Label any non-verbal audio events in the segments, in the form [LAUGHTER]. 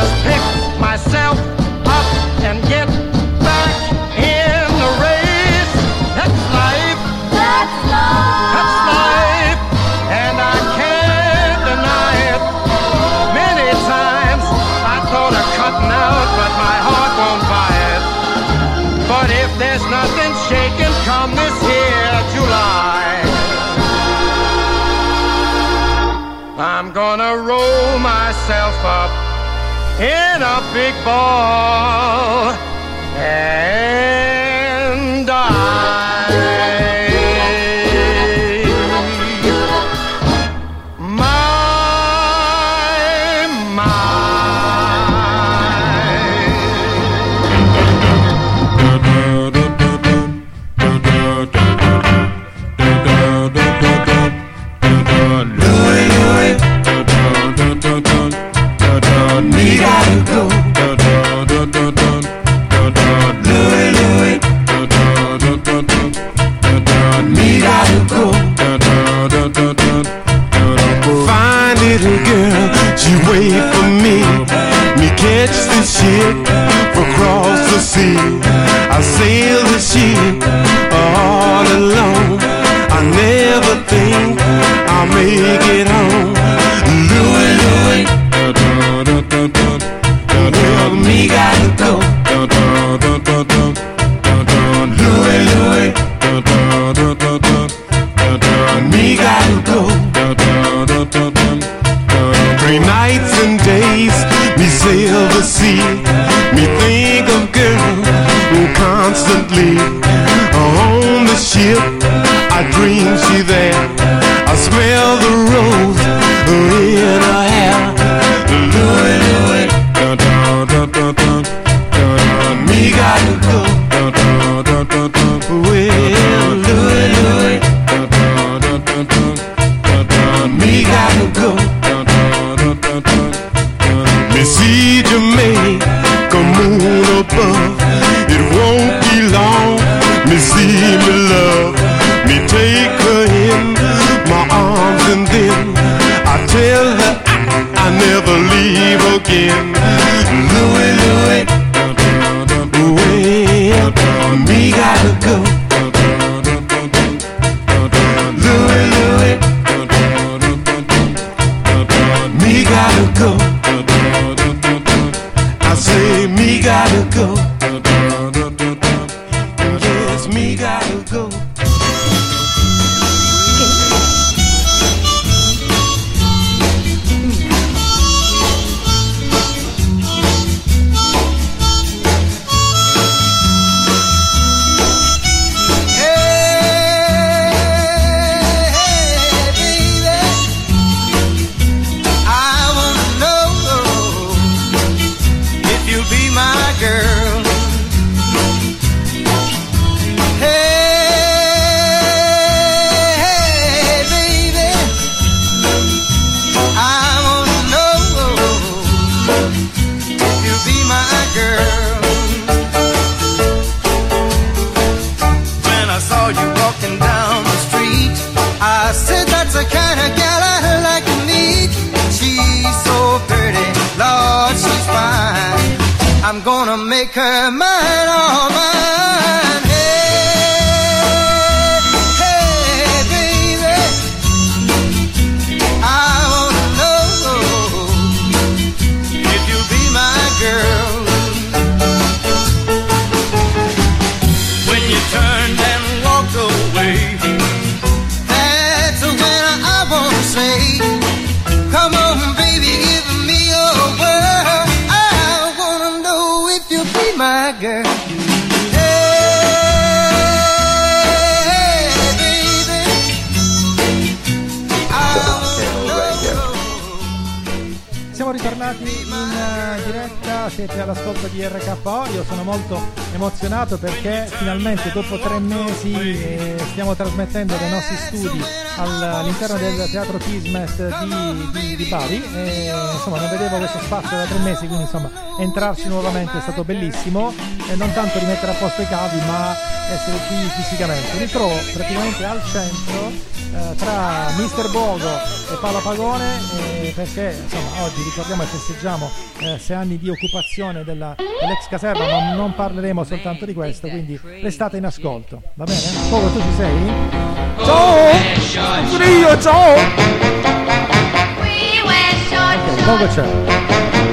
just pick myself up and get back in the race. That's life. That's life. That's life, and I can't deny it. Many times I thought of cutting out, but my heart won't buy it. But if there's nothing shaking come this here July, I'm gonna roll myself up in a big ball and die. trasmettendo dai nostri studi all'interno del teatro Kismet di, di, di Bari. E, insomma, non vedevo questo spazio da tre mesi, quindi insomma, entrarci nuovamente è stato bellissimo. E non tanto rimettere a posto i cavi, ma essere qui fisicamente. Mi trovo praticamente al centro eh, tra Mister Bogo e Paola Pagone, eh, perché insomma, oggi ricordiamo e festeggiamo eh, sei anni di occupazione della, dell'ex caserma, ma non parleremo soltanto di questo, quindi restate in ascolto. Va bene? Bogo tu ci sei? Ciao! you years old. We went short, short. Okay.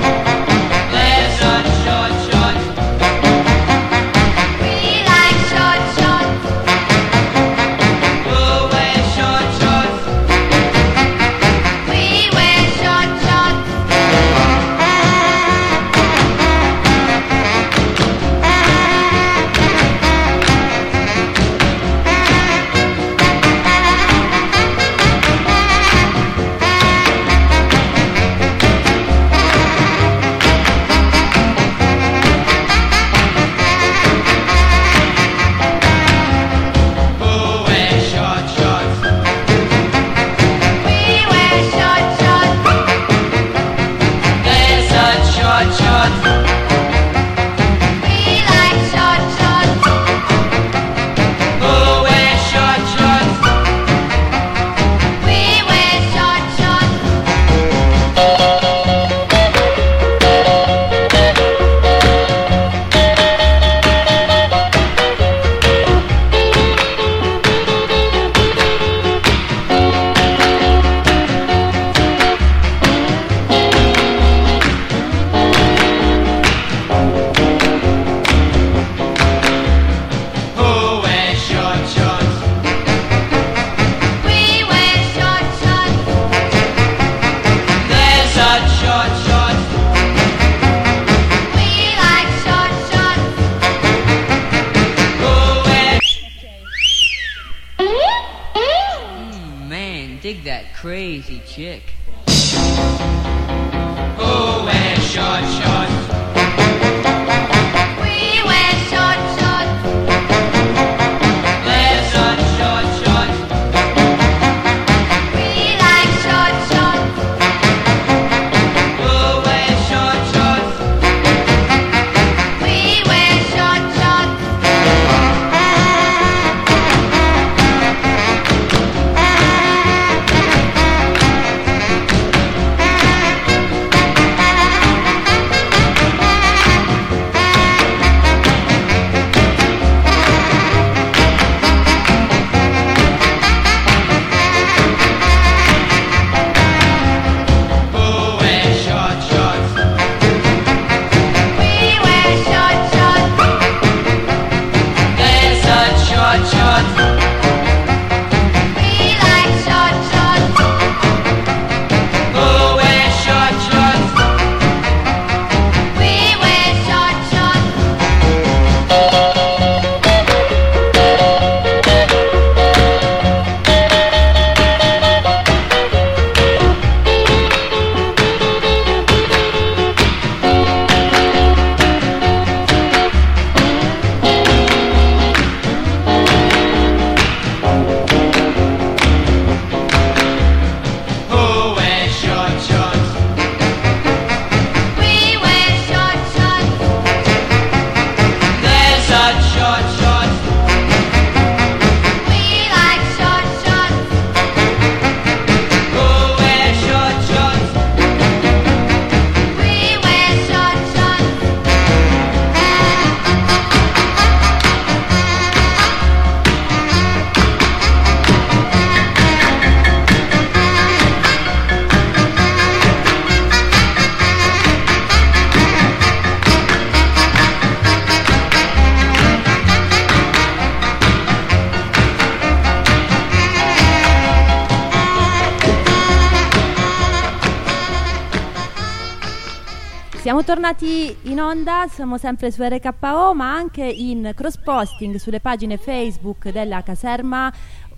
Tornati in onda, siamo sempre su RKO ma anche in cross posting sulle pagine Facebook della caserma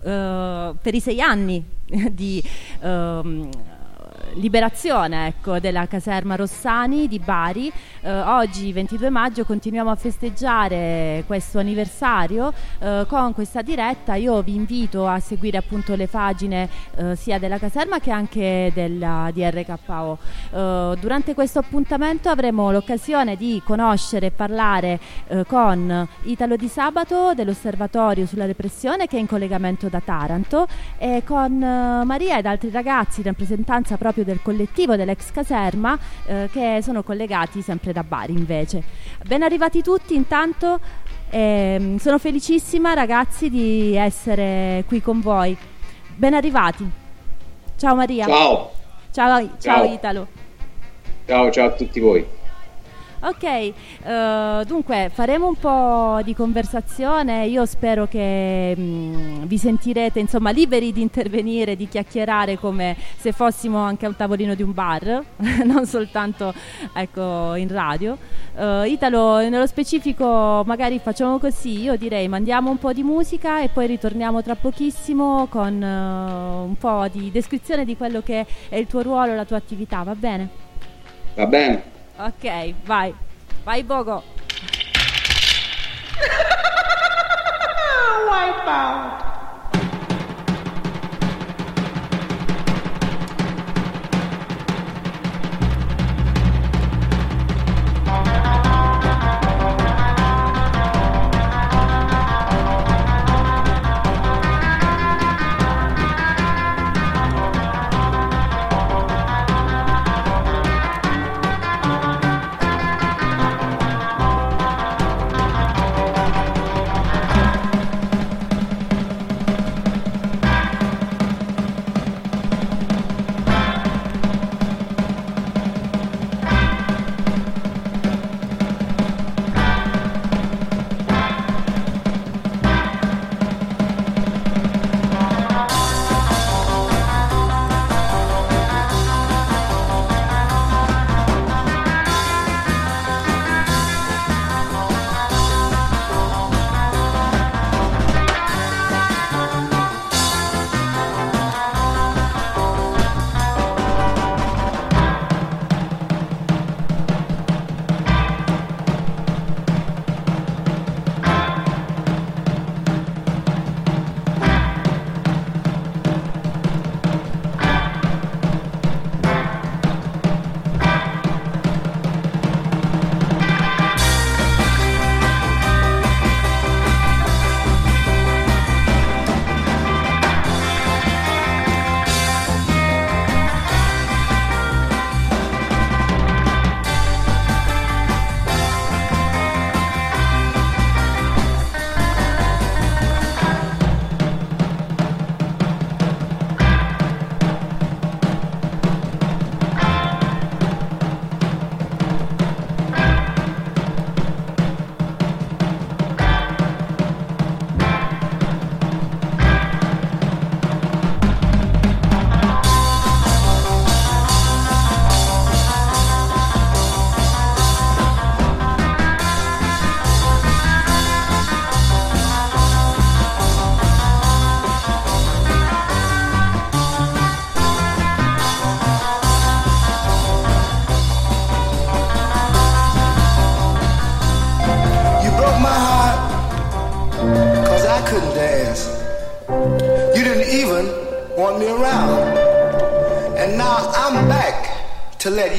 eh, per i sei anni [LAUGHS] di ehm, liberazione ecco, della caserma Rossani di Bari. Eh, oggi 22 maggio continuiamo a festeggiare questo anniversario eh, con questa diretta. Io vi invito a seguire appunto le pagine eh, sia della caserma che anche della, di RKO. Eh, durante questo appuntamento avremo l'occasione di conoscere e parlare eh, con Italo Di Sabato dell'Osservatorio sulla repressione che è in collegamento da Taranto e con eh, Maria ed altri ragazzi in rappresentanza proprio del collettivo dell'ex caserma eh, che sono collegati sempre da Bari invece. Ben arrivati tutti intanto. ehm, sono felicissima ragazzi di essere qui con voi. Ben arrivati. Ciao Maria. Ciao, Ciao, ciao Ciao. Italo. ciao, ciao a tutti voi. Ok, eh, dunque faremo un po' di conversazione, io spero che mm, vi sentirete insomma liberi di intervenire, di chiacchierare come se fossimo anche a un tavolino di un bar, [LAUGHS] non soltanto ecco, in radio. Eh, Italo, nello specifico magari facciamo così, io direi mandiamo un po' di musica e poi ritorniamo tra pochissimo con eh, un po' di descrizione di quello che è il tuo ruolo, la tua attività, va bene? Va bene? Ok, vai. Vai Bogo. [LAUGHS] to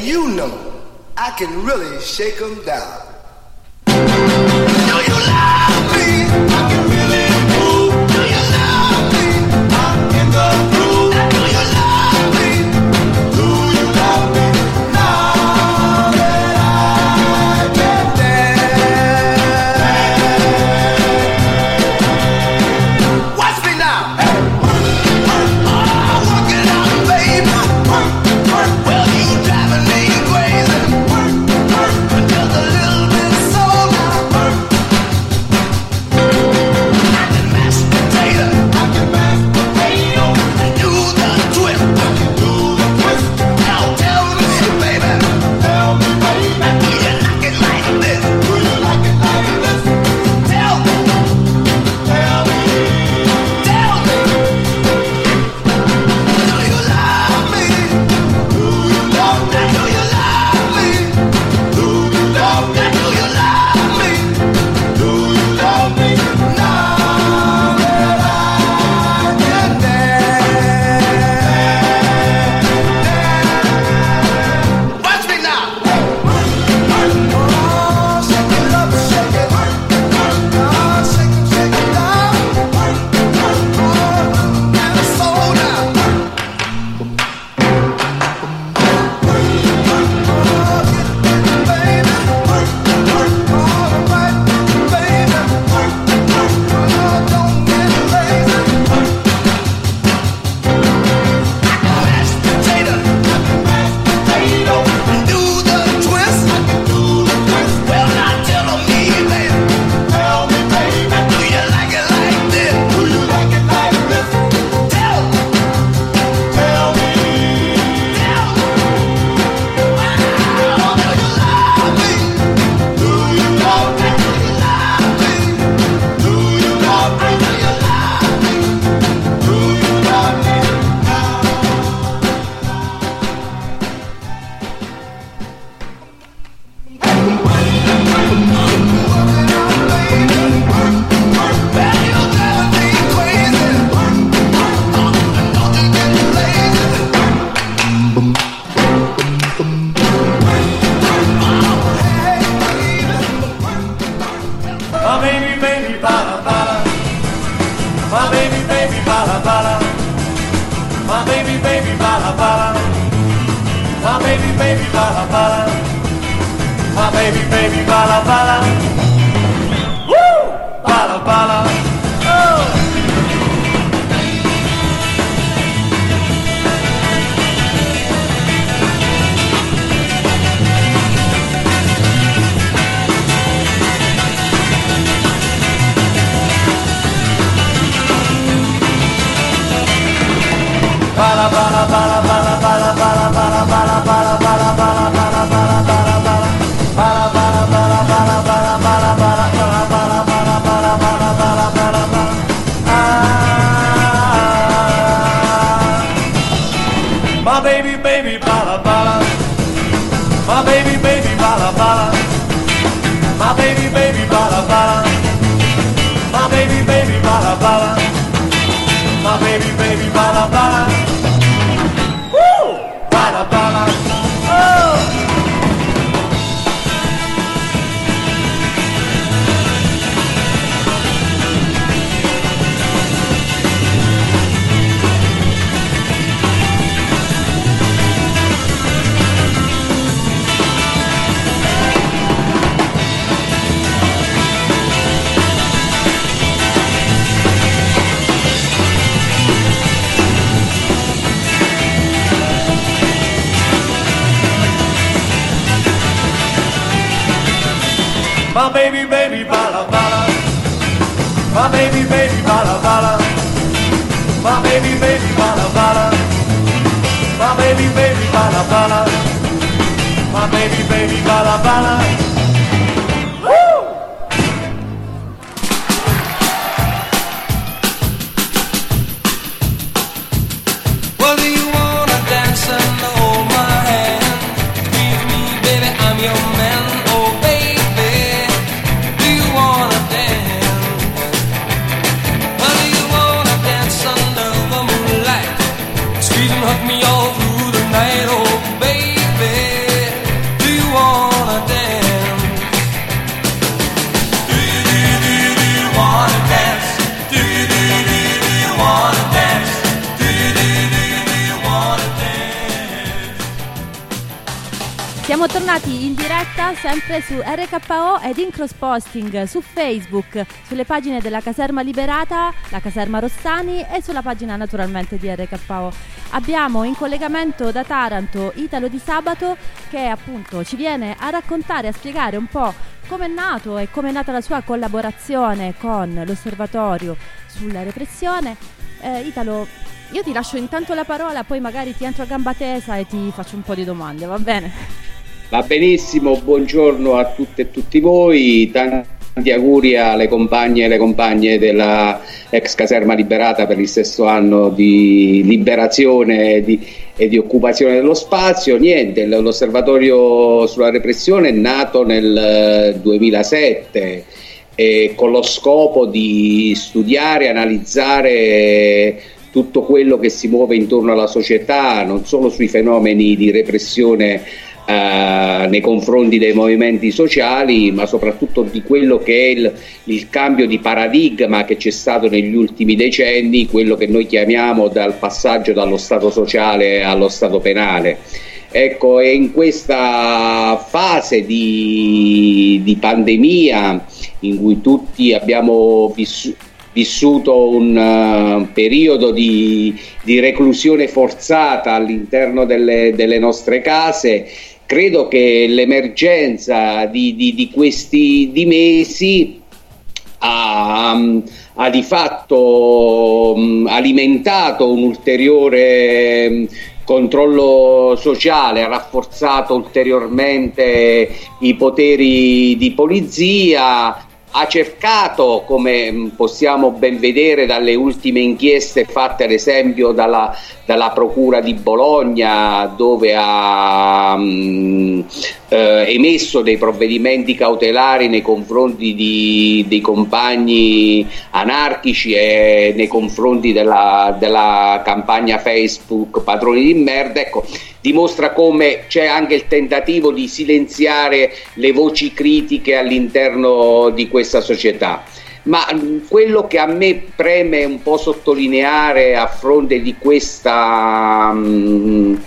you know I can really shake them down. Cross posting su Facebook, sulle pagine della Caserma Liberata, la Caserma Rossani e sulla pagina naturalmente di RKO. Abbiamo in collegamento da Taranto Italo di Sabato che appunto ci viene a raccontare, a spiegare un po' come è nato e come è nata la sua collaborazione con l'osservatorio sulla repressione. Eh, Italo, io ti lascio intanto la parola, poi magari ti entro a gamba tesa e ti faccio un po' di domande, va bene? Va benissimo, buongiorno a tutte e tutti voi, tanti auguri alle compagne e alle compagne della ex caserma liberata per il sesto anno di liberazione e di, e di occupazione dello spazio. Niente, l'osservatorio sulla repressione è nato nel eh, 2007 eh, con lo scopo di studiare, analizzare tutto quello che si muove intorno alla società, non solo sui fenomeni di repressione eh, nei confronti dei movimenti sociali, ma soprattutto di quello che è il, il cambio di paradigma che c'è stato negli ultimi decenni, quello che noi chiamiamo dal passaggio dallo Stato sociale allo Stato penale. Ecco, è in questa fase di, di pandemia in cui tutti abbiamo vissuto vissuto un uh, periodo di, di, reclusione forzata all'interno delle, delle, nostre case, credo che l'emergenza di, di, di questi di mesi ha, ha, di fatto um, alimentato un ulteriore um, controllo sociale, ha rafforzato ulteriormente i poteri di polizia, ha cercato, come possiamo ben vedere dalle ultime inchieste fatte ad esempio dalla, dalla Procura di Bologna, dove ha mh, eh, emesso dei provvedimenti cautelari nei confronti di, dei compagni anarchici e nei confronti della, della campagna Facebook Padroni di merda. Ecco, dimostra come c'è anche il tentativo di silenziare le voci critiche all'interno di questa società. Ma quello che a me preme un po' sottolineare a fronte di questa mh,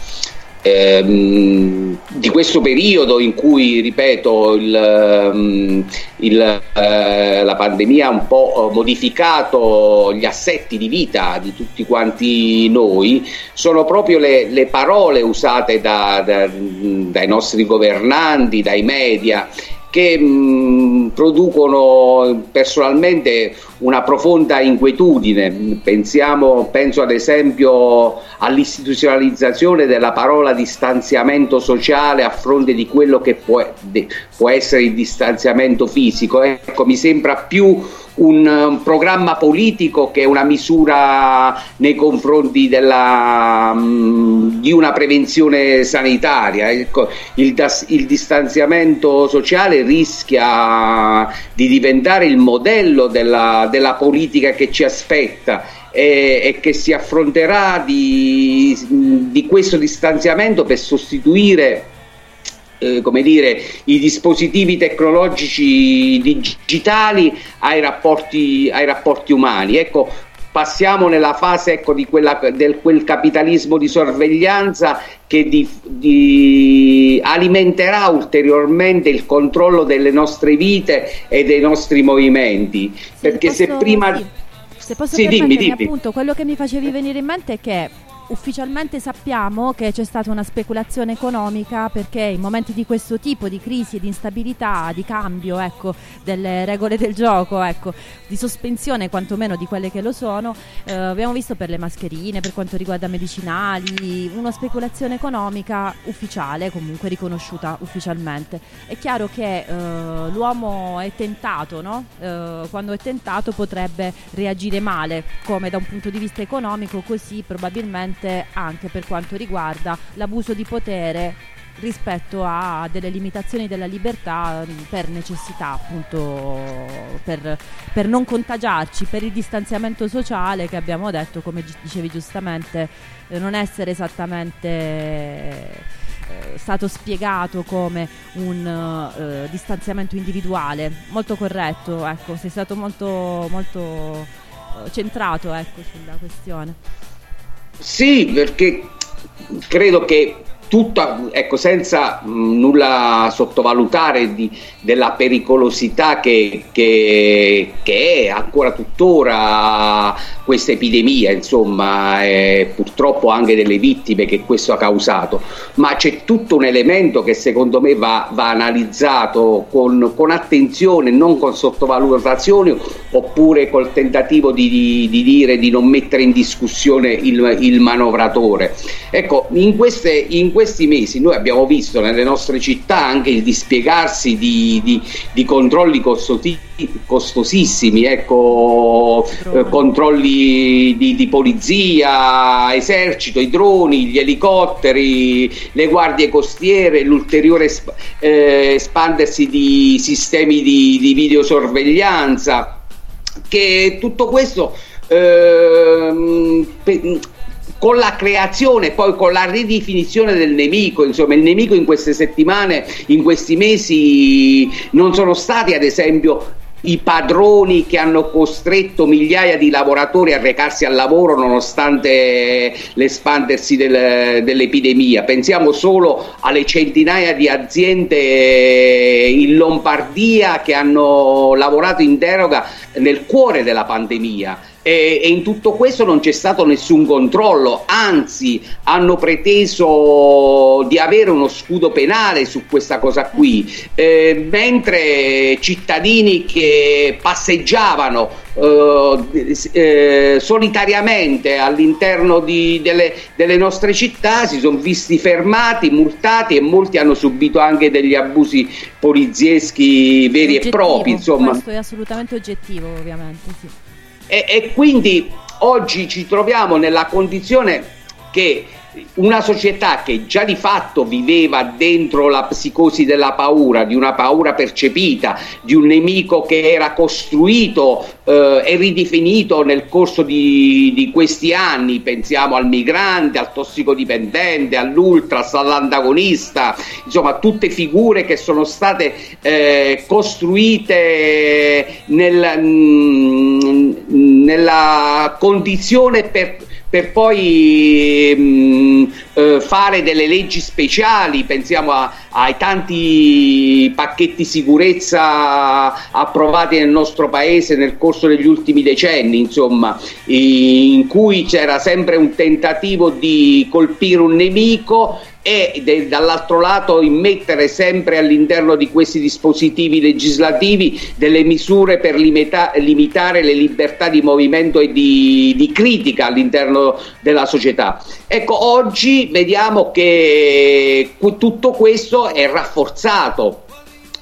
ehm, di questo periodo in cui, ripeto, il, il, eh, la pandemia ha un po' modificato gli assetti di vita di tutti quanti noi, sono proprio le, le parole usate da, da, dai nostri governanti, dai media che mh, producono personalmente una profonda inquietudine. Pensiamo, penso ad esempio all'istituzionalizzazione della parola distanziamento sociale a fronte di quello che può, può essere il distanziamento fisico. Ecco, mi sembra più un, programma politico che una misura nei confronti della, mh, di una prevenzione sanitaria. Ecco, il, das, il, distanziamento sociale rischia di diventare il modello della, della politica che ci aspetta e, che si affronterà di, di questo distanziamento per sostituire eh, come dire, i dispositivi tecnologici digitali ai rapporti, ai rapporti umani. Ecco, passiamo nella fase ecco, di quella, del quel capitalismo di sorveglianza che di, di alimenterà ulteriormente il controllo delle nostre vite e dei nostri movimenti. Perché se prima. Sì. Se posso sì, dimmi, dimmi. appunto, quello che mi facevi venire in mente è che ufficialmente sappiamo che c'è stata una speculazione economica perché in momenti di questo tipo di crisi e di instabilità, di cambio ecco, delle regole del gioco, ecco, di sospensione quantomeno di quelle che lo sono, eh, abbiamo visto per le mascherine, per quanto riguarda medicinali, una speculazione economica ufficiale, comunque riconosciuta ufficialmente. È chiaro che eh, l'uomo è tentato, no? Eh, quando è tentato potrebbe reagire male, come da un punto di vista economico, così probabilmente anche per quanto riguarda l'abuso di potere rispetto a delle limitazioni della libertà mh, per necessità appunto per, per non contagiarci per il distanziamento sociale che abbiamo detto come dicevi giustamente eh, non essere esattamente eh, stato spiegato come un eh, distanziamento individuale. Molto corretto ecco sei stato molto molto eh, centrato ecco sulla questione Sì, perché credo che tutta, ecco, senza mh, nulla sottovalutare di- della pericolosità che, che- che è ancora tuttora questa epidemia, insomma, e purtroppo anche delle vittime che questo ha causato, ma c'è tutto un elemento che secondo me va, va analizzato con, con attenzione, non con sottovalutazioni oppure col tentativo di, di- di dire di non mettere in discussione il, il manovratore. Ecco, in, queste- in questi mesi noi abbiamo visto nelle nostre città anche il dispiegarsi di, di- di controlli costosi- costosissimi, ecco, eh, controlli di, di polizia, esercito, i droni, gli elicotteri, le guardie costiere, l'ulteriore esp- eh, espandersi di sistemi di, videosorveglianza, che tutto questo pe- con la creazione, poi con la ridefinizione del nemico, insomma il nemico in queste settimane, in questi mesi non sono stati ad esempio i padroni che hanno costretto migliaia di lavoratori a recarsi al lavoro nonostante l'espandersi del- dell'epidemia. Pensiamo solo alle centinaia di aziende in Lombardia che hanno lavorato in deroga nel cuore della pandemia. E, e in tutto questo non c'è stato nessun controllo, anzi hanno preteso di avere uno scudo penale su questa cosa qui, Eh, mentre cittadini che passeggiavano eh, eh, solitariamente all'interno di- delle, delle nostre città si sono visti fermati, multati e molti hanno subito anche degli abusi polizieschi veri e Oggettivo, propri. Insomma. Questo è assolutamente oggettivo, ovviamente. Sì. E, e quindi oggi ci troviamo nella condizione che una società che già di fatto viveva dentro la psicosi della paura, di una paura percepita, di un nemico che era costruito eh, e ridefinito nel corso di, di questi anni, pensiamo al migrante, al tossicodipendente, all'ultras, all'antagonista, insomma tutte figure che sono state eh, costruite nel- mm, nella condizione per per poi mh, eh, fare delle leggi speciali, pensiamo a- ai tanti pacchetti sicurezza approvati nel nostro paese nel corso degli ultimi decenni, insomma, in cui c'era sempre un tentativo di colpire un nemico e de- dall'altro lato immettere sempre all'interno di questi dispositivi legislativi delle misure per limita- limitare le libertà di movimento e di, di critica all'interno della società. Ecco, oggi vediamo che tutto questo è rafforzato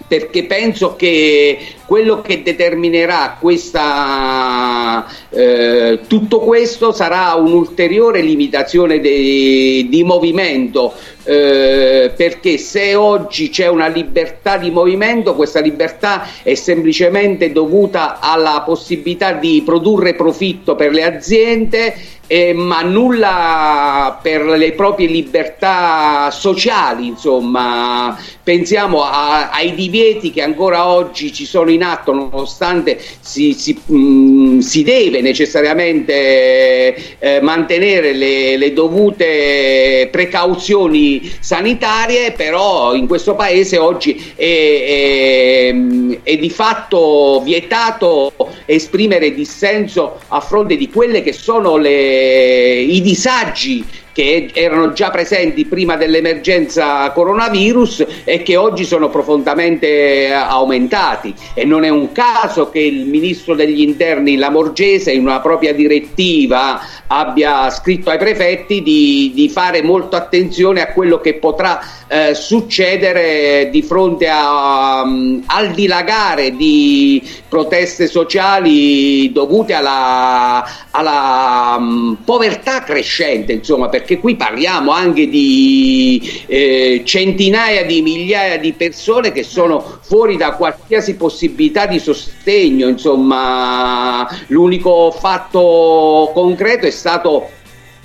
perché penso che quello che determinerà questa, eh, tutto questo sarà un'ulteriore limitazione de- di movimento eh, perché se oggi c'è una libertà di movimento questa libertà è semplicemente dovuta alla possibilità di produrre profitto per le aziende eh, ma nulla per le proprie libertà sociali, insomma, pensiamo a- ai divieti che ancora oggi ci sono in atto, nonostante si, si, mh, si deve necessariamente eh, mantenere le, le dovute precauzioni sanitarie, però in questo paese oggi è, è- è di fatto vietato esprimere dissenso a fronte di quelle che sono le- i disagi che erano già presenti prima dell'emergenza coronavirus e che oggi sono profondamente eh, aumentati. E non è un caso che il ministro degli interni Lamorgese in una propria direttiva abbia scritto ai prefetti di, di fare molto attenzione a quello che potrà eh, succedere di fronte a, um, al dilagare di proteste sociali dovute alla, alla um, povertà crescente, insomma, perché qui parliamo anche di eh, centinaia di migliaia di persone che sono fuori da qualsiasi possibilità di sostegno, insomma, l'unico fatto concreto è stato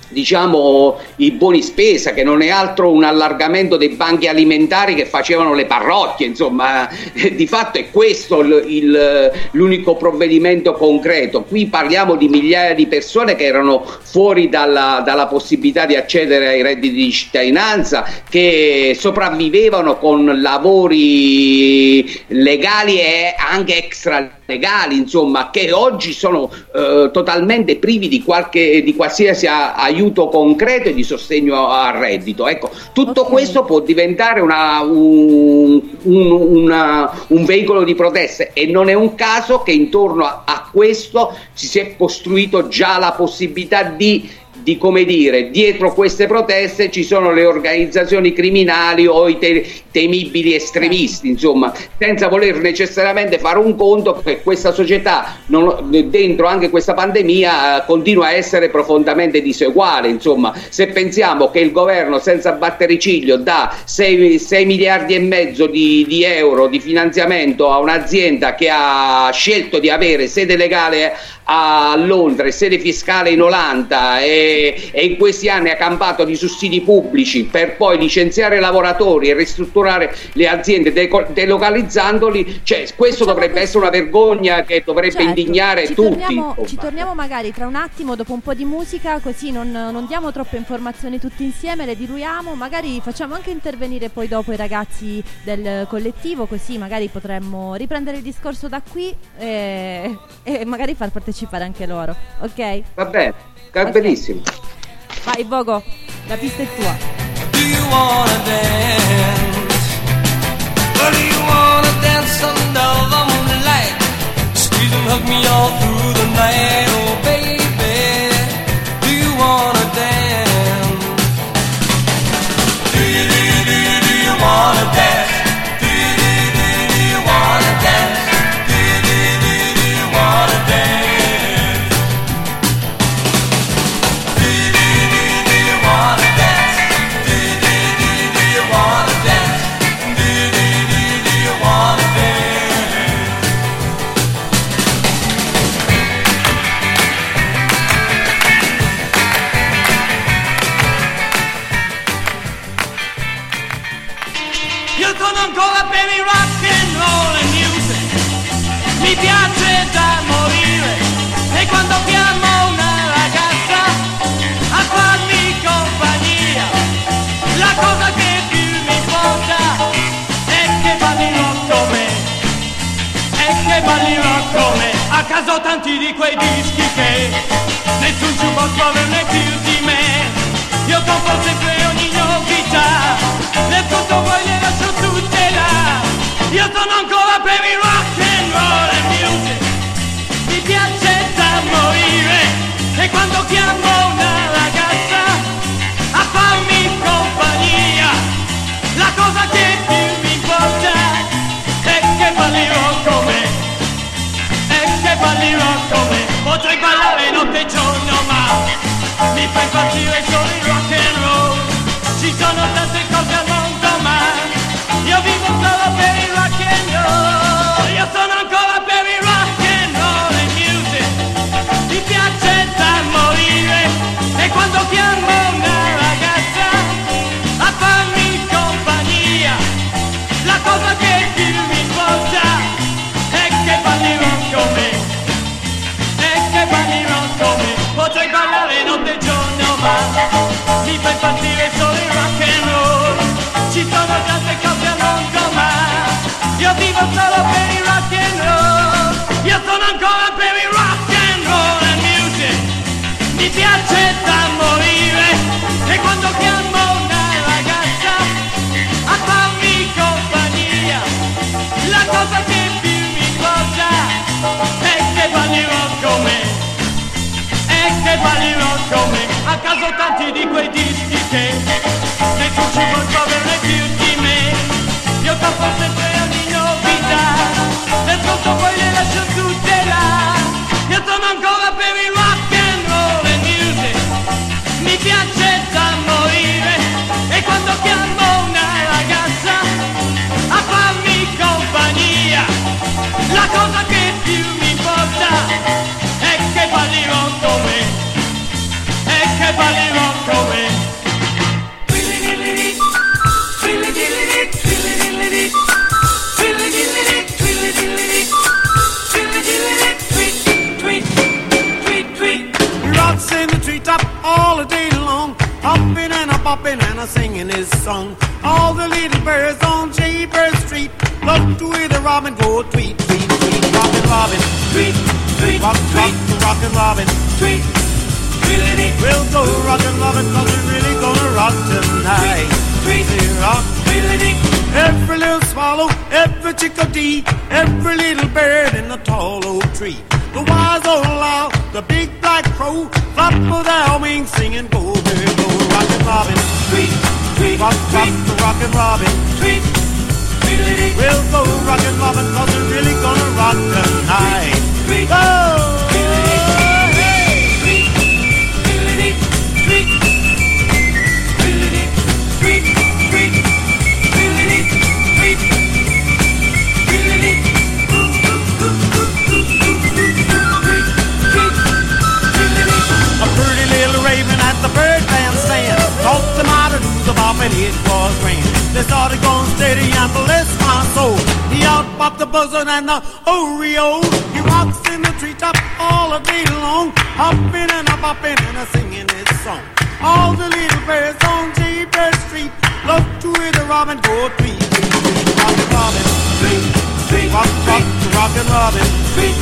diciamo i buoni spesa che non è altro un allargamento dei banchi alimentari che facevano le parrocchie insomma. Eh, di fatto è questo il- il- l'unico provvedimento concreto. Qui parliamo di migliaia di persone che erano fuori dalla, dalla possibilità di accedere ai redditi di cittadinanza che sopravvivevano con lavori legali e anche extra legali insomma che oggi sono eh, totalmente privi di, qualche, di qualsiasi a- aiuto concreto e di sostegno al reddito. Ecco tutto questo può diventare una- un, un- una- un veicolo di proteste e non è un caso che intorno a, a questo si sia costruito già la possibilità di di come dire, dietro queste proteste ci sono le organizzazioni criminali o i te- temibili estremisti, insomma, senza voler necessariamente fare un conto che questa società, non- dentro anche questa pandemia, eh, continua a essere profondamente diseguale, insomma, se pensiamo che il governo senza battere ciglio dà 6, miliardi e mezzo di, di euro di finanziamento a un'azienda che ha scelto di avere sede legale a Londra sede fiscale in Olanda e, e in questi anni ha campato di sussidi pubblici per poi licenziare lavoratori e ristrutturare le aziende deco- delocalizzandoli, cioè, questo dovrebbe essere una vergogna che dovrebbe Certo, indignare ci tutti. Torniamo, ci torniamo magari tra un attimo dopo un po' di musica, così non, non diamo troppe informazioni tutti insieme, le diluiamo, magari facciamo anche intervenire poi dopo i ragazzi del collettivo, così magari potremmo riprendere il discorso da qui e, e magari far partecipare anche loro, ok? Va bene, va Ok. benissimo. Vai Bogo, la pista è tua. Do you wanna dance? Or do you wanna dance under the moonlight? Squeeze and hug me all through the night, oh baby. Do you wanna dance? Do you, do you, do you, do you wanna dance? Caso tanti di quei dischi che Nessun può averne più di me. Io compro sempre ogni novità Le ascolto poi le lascio tutte là. Io sono mi fa impazzire solo il rock and roll. Ci sono tante cose per and Io sono ancora per il rock and roll e music. Mi piace da morire. E quando chiamo una ragazza A farmi compagnia La cosa che più mi importa È che ballino come E che ballino come A caso tanti di quei dischi che Nessun ci può averne più di me Io tappo sempre ogni Le ascolto poi le lascio tutte là. Io sono ancora per il rock and singing his song. All the little birds on Jaybird Street love to hear the robin go tweet, tweet, tweet. Rockin' Robin, tweet, tweet, tweet, tweet. Rock, Robin, tweet, tweet, We'll go rockin' Robin cause we're really gonna rock tonight. Tweet, tweet, rock, tweet, Every little swallow, every chickadee, every little bird in the tall old tree. The wise old owl, the big black crow, flap of their wings singing, go, bird, go, rockin' robin tweet, tweet, rock, rock, rockin' Robin, tweet, We'll go rockin' Robin cause we're really gonna rock tonight. Oh! And it was grand They started going steady and bless my soul. He out popped the buzzard and the Oreo. He rocks in the treetop all day long. Hopping and a bopping and a singing his song. All the little birds on J-Bird Street Love to hear the robin go tweet, tweet, tweet. Robin, tweet, tweet. Rock, rock, rockin' Robin, tweet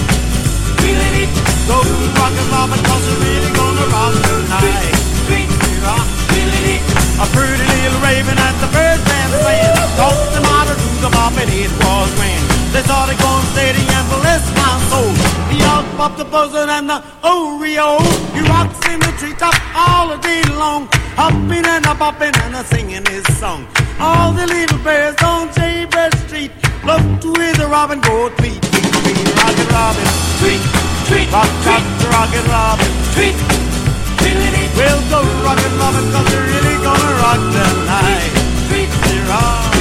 tweet, tweet. Go rockin' Robin, cause we're really gonna rock tonight. A pretty little raven at the bird band the it was. They going steady and. He popped the and the Oreo. He rocks in the all day long. Hopping and a and a singing his song. All the little on Jaybird Street to hear the robin go tweet, tweet, tweet, robin, tweet, tweet, rock, rock, rockin' robin, tweet, tweet, we'll go rockin' robin cause we're really gonna rock tonight. Tweet, tweet, rock.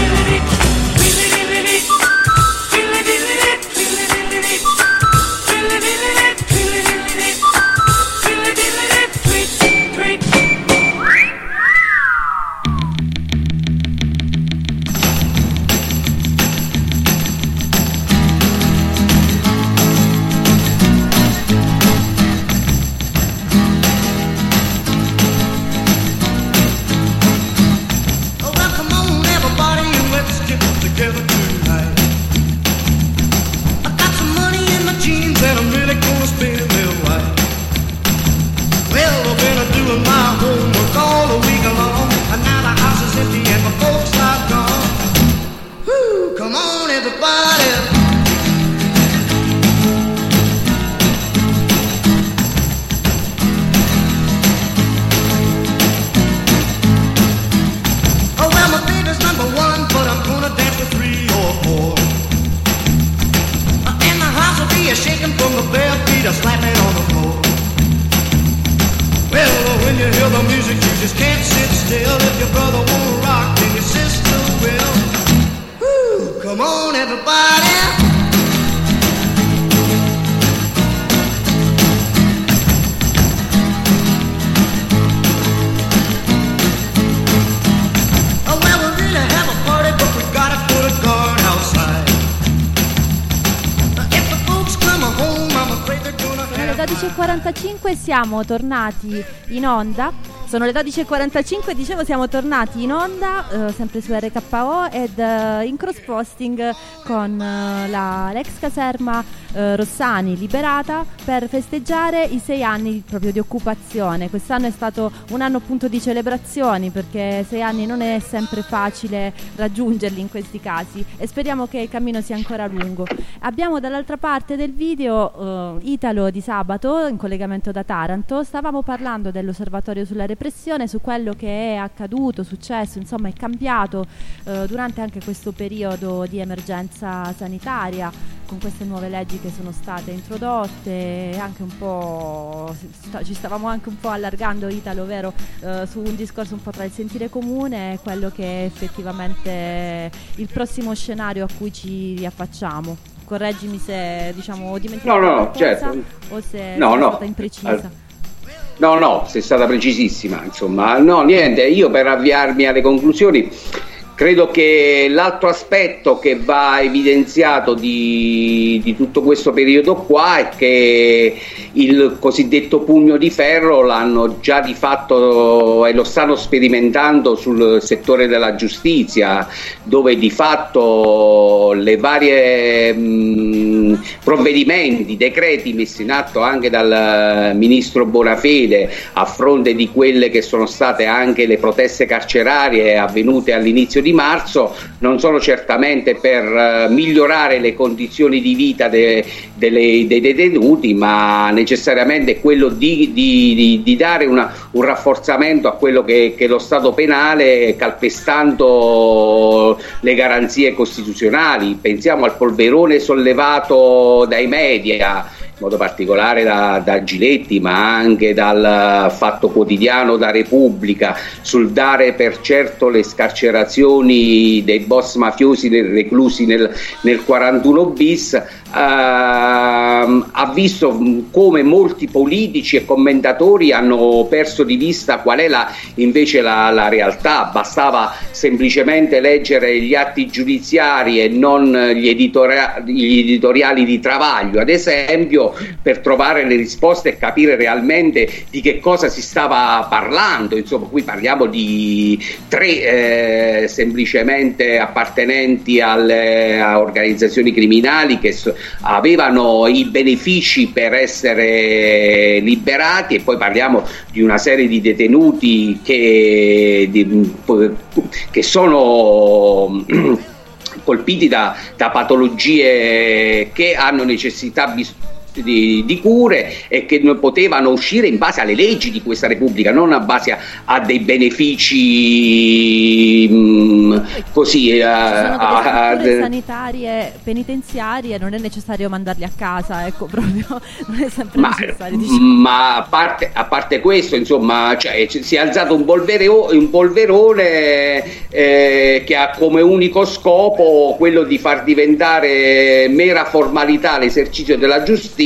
Siamo tornati in onda. Sono le 12.45 dicevo siamo tornati in onda, eh, sempre su RKO ed eh, in cross posting con eh, la, l'ex caserma eh, Rossani liberata per festeggiare i sei anni proprio di occupazione. Quest'anno è stato un anno appunto di celebrazioni perché sei anni non è sempre facile raggiungerli in questi casi e speriamo che il cammino sia ancora lungo. Abbiamo dall'altra parte del video eh, Italo di sabato in collegamento da Taranto, stavamo parlando dell'osservatorio sulla repressione, su quello che è accaduto, successo, insomma è cambiato eh, durante anche questo periodo di emergenza sanitaria con queste nuove leggi che sono state introdotte, anche un po' ci stavamo anche un po' allargando Italo, vero, eh, su un discorso un po' tra il sentire comune e quello che è effettivamente il prossimo scenario a cui ci riaffacciamo. Correggimi se diciamo ho dimenticato No, no, qualcosa certo. o se No, no. stata imprecisa. Al- No, no, sei stata precisissima, insomma. No, niente, io per avviarmi alle conclusioni Credo che l'altro aspetto che va evidenziato di, di tutto questo periodo qua è che il cosiddetto pugno di ferro l'hanno già di fatto e lo stanno sperimentando sul settore della giustizia, dove di fatto le varie mh, provvedimenti, decreti messi in atto anche dal ministro Bonafede a fronte di quelle che sono state anche le proteste carcerarie avvenute all'inizio di marzo non sono certamente per eh, migliorare le condizioni di vita de- delle- dei detenuti, ma necessariamente quello di, di- di- di dare una- un rafforzamento a quello che, che è lo Stato penale, calpestando le garanzie costituzionali. Pensiamo al polverone sollevato dai media in modo particolare da, da Giletti, ma anche dal Fatto Quotidiano, da Repubblica, sul dare per certo le scarcerazioni dei boss mafiosi reclusi nel, nel 41 bis, ehm, ha visto come molti politici e commentatori hanno perso di vista qual è la, invece la, la realtà, bastava semplicemente leggere gli atti giudiziari e non gli editoriali di Travaglio, ad esempio, per trovare le risposte e capire realmente di che cosa si stava parlando. Insomma, qui parliamo di tre eh, semplicemente appartenenti alle a organizzazioni criminali che so- avevano i benefici per essere liberati e poi parliamo di una serie di detenuti che, di- che sono colpiti da, da patologie che hanno necessità bis- di, di cure e che potevano uscire in base alle leggi di questa Repubblica, non a base a, a dei benefici mh, così. eh, a- a- sanitarie penitenziarie, non è necessario mandarli a casa, ecco, [LAUGHS] proprio non è sempre Ma, necessario. diciamo. ma a, parte, a parte questo, insomma, cioè, ci- si è alzato un, polvereo- un polverone eh, che ha come unico scopo quello di far diventare mera formalità l'esercizio della giustizia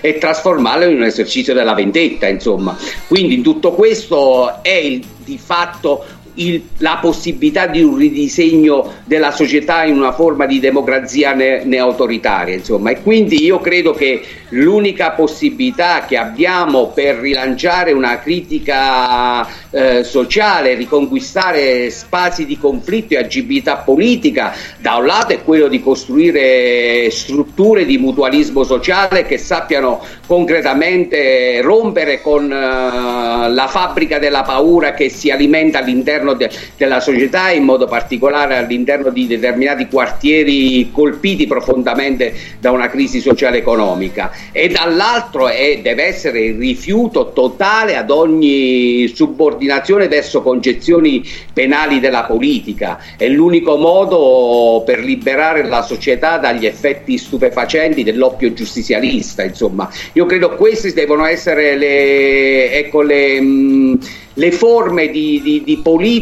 e trasformarlo in un esercizio della vendetta, insomma. Quindi in tutto questo è il- di fatto il- la possibilità di un ridisegno della società in una forma di democrazia ne- neautoritaria, insomma. E quindi io credo che l'unica possibilità che abbiamo per rilanciare una critica eh, sociale, riconquistare spazi di conflitto e agibilità politica, da un lato è quello di costruire strutture di mutualismo sociale che sappiano concretamente rompere con eh, la fabbrica della paura che si alimenta all'interno de- della società, in modo particolare all'interno di determinati quartieri colpiti profondamente da una crisi sociale economica e dall'altro è- deve essere il rifiuto totale ad ogni subordinazione verso concezioni penali della politica. È l'unico modo per liberare la società dagli effetti stupefacenti dell'oppio giustizialista. Insomma, io credo queste devono essere le, ecco, le, mh, le forme di, di- di politica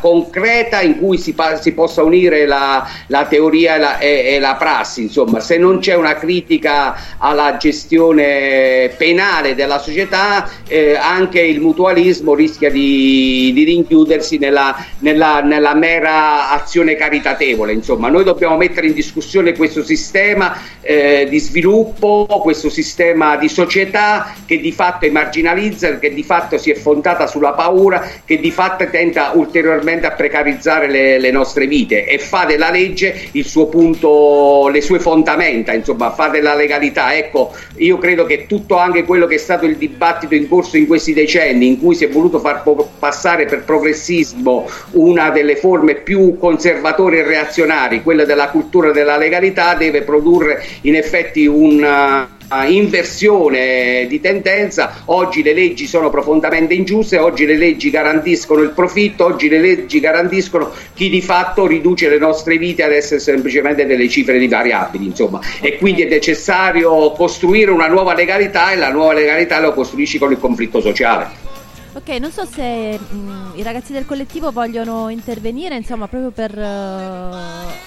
concreta in cui si, pa- si possa unire la, la teoria e la, e- e la prassi. Insomma, se non c'è una critica alla gestione penale della società, eh, anche il mutualismo rischia di, di rinchiudersi nella, nella- nella mera azione caritatevole. Insomma, noi dobbiamo mettere in discussione questo sistema eh, di sviluppo, questo sistema di società che di fatto emarginalizza, che di fatto si è fondata sulla paura, che di fatto tenta ulteriormente a precarizzare le, le nostre vite e fa della legge il suo punto, le sue fondamenta, insomma, fa della legalità. Ecco, io credo che tutto anche quello che è stato il dibattito in corso in questi decenni, in cui si è voluto far passare per progressismo una delle forme più conservatori e reazionari, quella della cultura della legalità, deve produrre in effetti uh, inversione di tendenza. Oggi le leggi sono profondamente ingiuste, oggi le leggi garantiscono il profitto, oggi le leggi garantiscono chi di fatto riduce le nostre vite ad essere semplicemente delle cifre di variabili, insomma. E quindi è necessario costruire una nuova legalità e la nuova legalità lo costruisci con il conflitto sociale. Ok, non so se mh, i ragazzi del collettivo vogliono intervenire, insomma, proprio per eh,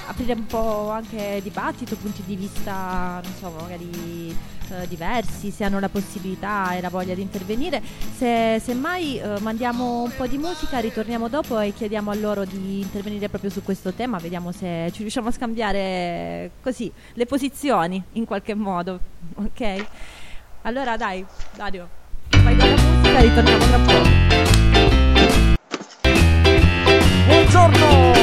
aprire un po' anche dibattito, punti di vista, non so, magari eh, diversi, se hanno la possibilità e la voglia di intervenire. Se semmai eh, mandiamo un po' di musica, ritorniamo dopo e chiediamo a loro di intervenire proprio su questo tema, vediamo se ci riusciamo a scambiare così le posizioni in qualche modo, ok? Allora dai, Dario, vai con la musica, ritorniamo tra poco. Buongiorno!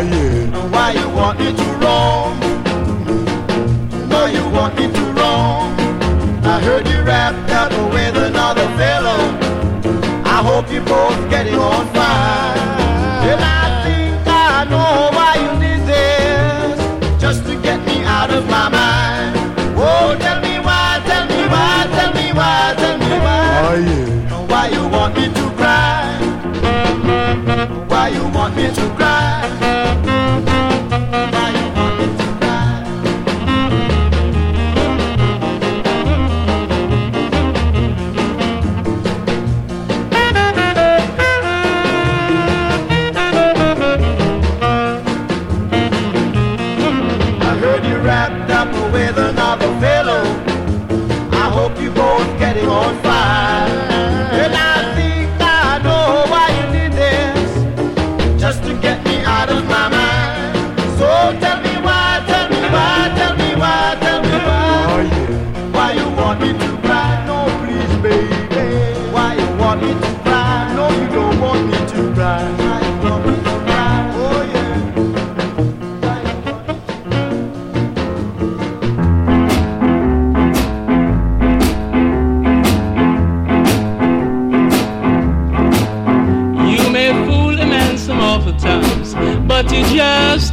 Yeah. Why you want me to roam? No, you want me to roam. I heard you wrapped up with another fellow. I hope you both getting on fine. And I think I know why you did this, just to get me out of my mind. Oh, tell me why, tell me why, tell me why, tell me why. Oh yeah. Why you want me to cry? Why you want me to cry?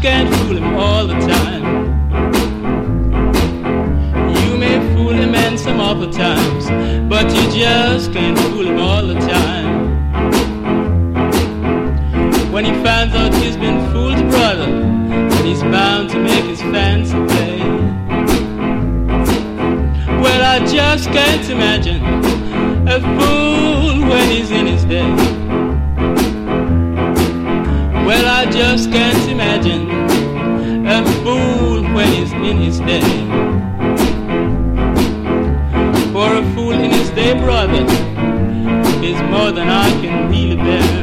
Can't fool him all the time. You may fool a man some awful times, but you just can't fool him all the time. When he finds out he's been fooled, brother, then he's bound to make his fancy play. Well, I just can't imagine a fool when he's in his day. Well, I just can't in his day. For a fool in his day, brother, is more than I can really bear.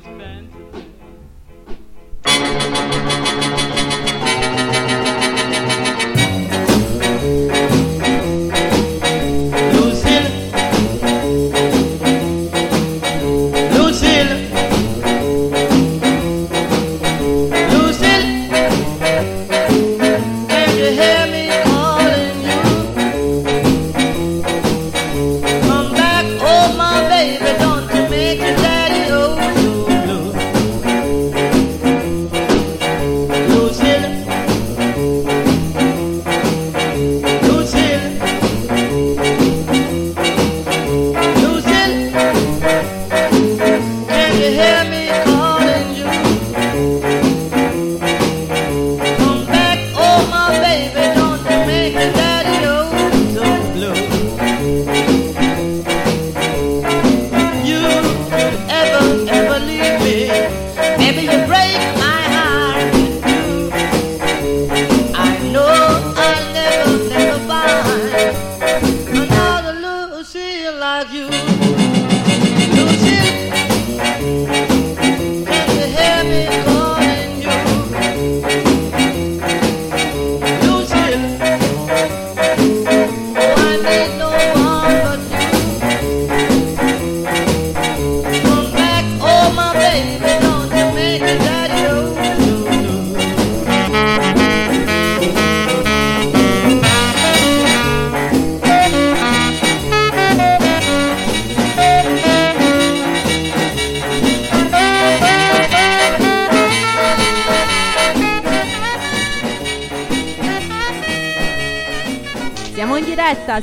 spend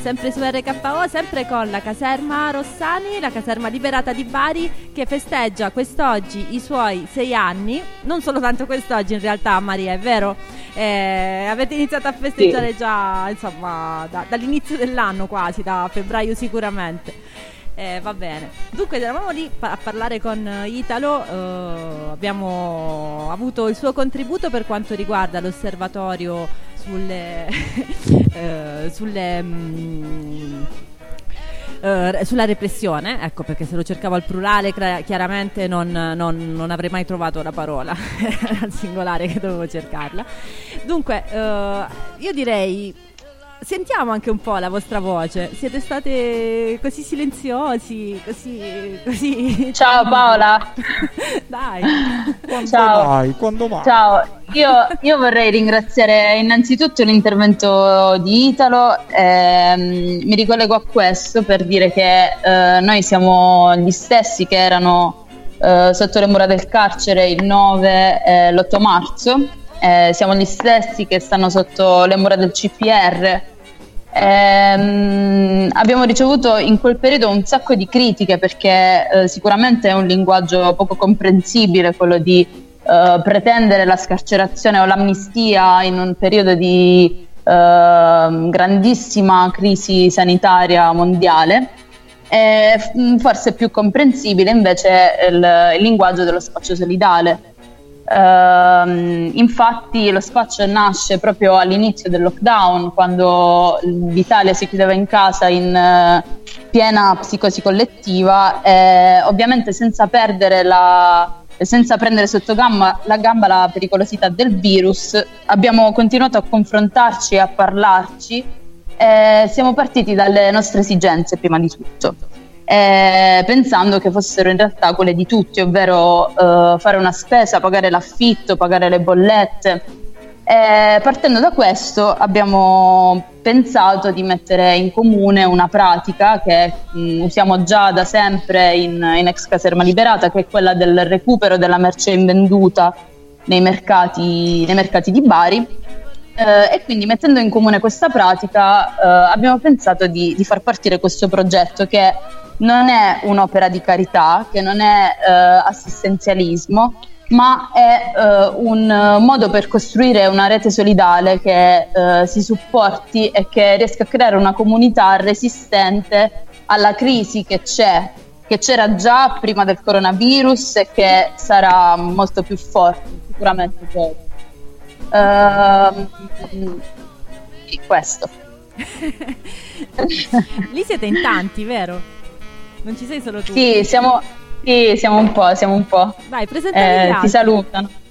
sempre su RKO, sempre con la caserma Rossani, la caserma liberata di Bari, che festeggia quest'oggi i suoi sei anni. Non solo tanto quest'oggi in realtà, Maria, è vero? Eh, avete iniziato a festeggiare già, insomma, da- dall'inizio dell'anno quasi, da febbraio sicuramente. Eh, va bene. Dunque, eravamo lì a parlare con Italo. eh, abbiamo avuto il suo contributo per quanto riguarda l'osservatorio sulle, [LAUGHS] eh, sulle mm, eh, sulla repressione, ecco perché se lo cercavo al plurale cra- chiaramente non, non- non avrei mai trovato la parola, [LAUGHS] era al singolare che dovevo cercarla. Dunque, eh, io direi, sentiamo anche un po' la vostra voce, siete state così silenziosi, così... così... Ciao Paola. [LAUGHS] Dai. Ciao. Mai, quando mai? Ciao, io, io vorrei ringraziare innanzitutto l'intervento di Italo, ehm, mi ricollego a questo per dire che eh, noi siamo gli stessi che erano eh, sotto le mura del carcere il 9 e l'8 marzo, eh, siamo gli stessi che stanno sotto le mura del CPR. Ehm, abbiamo ricevuto in quel periodo un sacco di critiche perché eh, sicuramente è un linguaggio poco comprensibile quello di eh, pretendere la scarcerazione o l'amnistia in un periodo di ehm, grandissima crisi sanitaria mondiale. E, f- forse è più comprensibile invece il, il linguaggio dello spaccio solidale. Ehm, infatti lo spaccio nasce proprio all'inizio del lockdown, quando l'Italia si chiudeva in casa in eh, piena psicosi collettiva, e ovviamente senza perdere la, senza prendere sotto gamba, la gamba la pericolosità del virus, abbiamo continuato a confrontarci e a parlarci. e siamo partiti dalle nostre esigenze prima di tutto eh, pensando che fossero in realtà quelle di tutti, ovvero eh, fare una spesa, pagare l'affitto, pagare le bollette. E partendo da questo abbiamo pensato di mettere in comune una pratica che mh, usiamo già da sempre in, in ex caserma liberata, che è quella del recupero della merce invenduta nei mercati, nei mercati di Bari. Eh, e quindi mettendo in comune questa pratica eh, abbiamo pensato di, di far partire questo progetto che non è un'opera di carità, che non è eh, assistenzialismo, ma è eh, un eh, modo per costruire una rete solidale che eh, si supporti e che riesca a creare una comunità resistente alla crisi che c'è, che c'era già prima del coronavirus e che sarà molto più forte sicuramente dopo. Ehm, sì, questo. [LAUGHS] Lì siete in tanti, vero? Non ci sei solo tu. Sì, siamo, sì, siamo un po', siamo un po'. Vai, presentami Eh, ti salutano. [LAUGHS]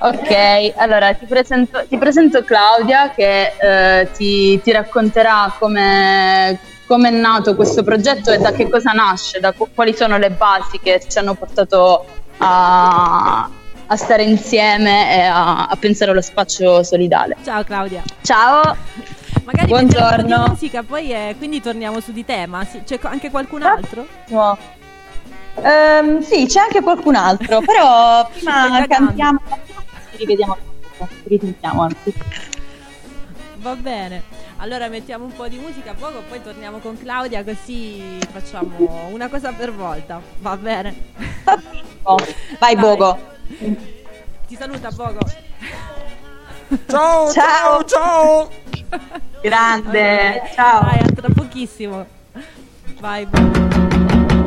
Ok, allora ti presento, ti presento Claudia che eh, ti, ti racconterà come come è nato questo progetto e da che cosa nasce, da qu- quali sono le basi che ci hanno portato a, a stare insieme e a, a pensare allo spazio solidale. Ciao Claudia. Ciao. Magari Buongiorno. di musica, poi eh, quindi torniamo su di tema. Sì, c'è anche qualcun altro? No. Ehm, sì, c'è anche qualcun altro, però [LAUGHS] prima cantiamo ci rivediamo, ci risentiamo anzi. Va bene. Allora mettiamo un po' di musica a poco, poi torniamo con Claudia così facciamo una cosa per volta. Va bene. [LAUGHS] Vai, Bogo. Ti saluta Bogo. Ciao, ciao, ciao. Grande, Ok. ciao. Dai, a tra pochissimo. Vai Bogo.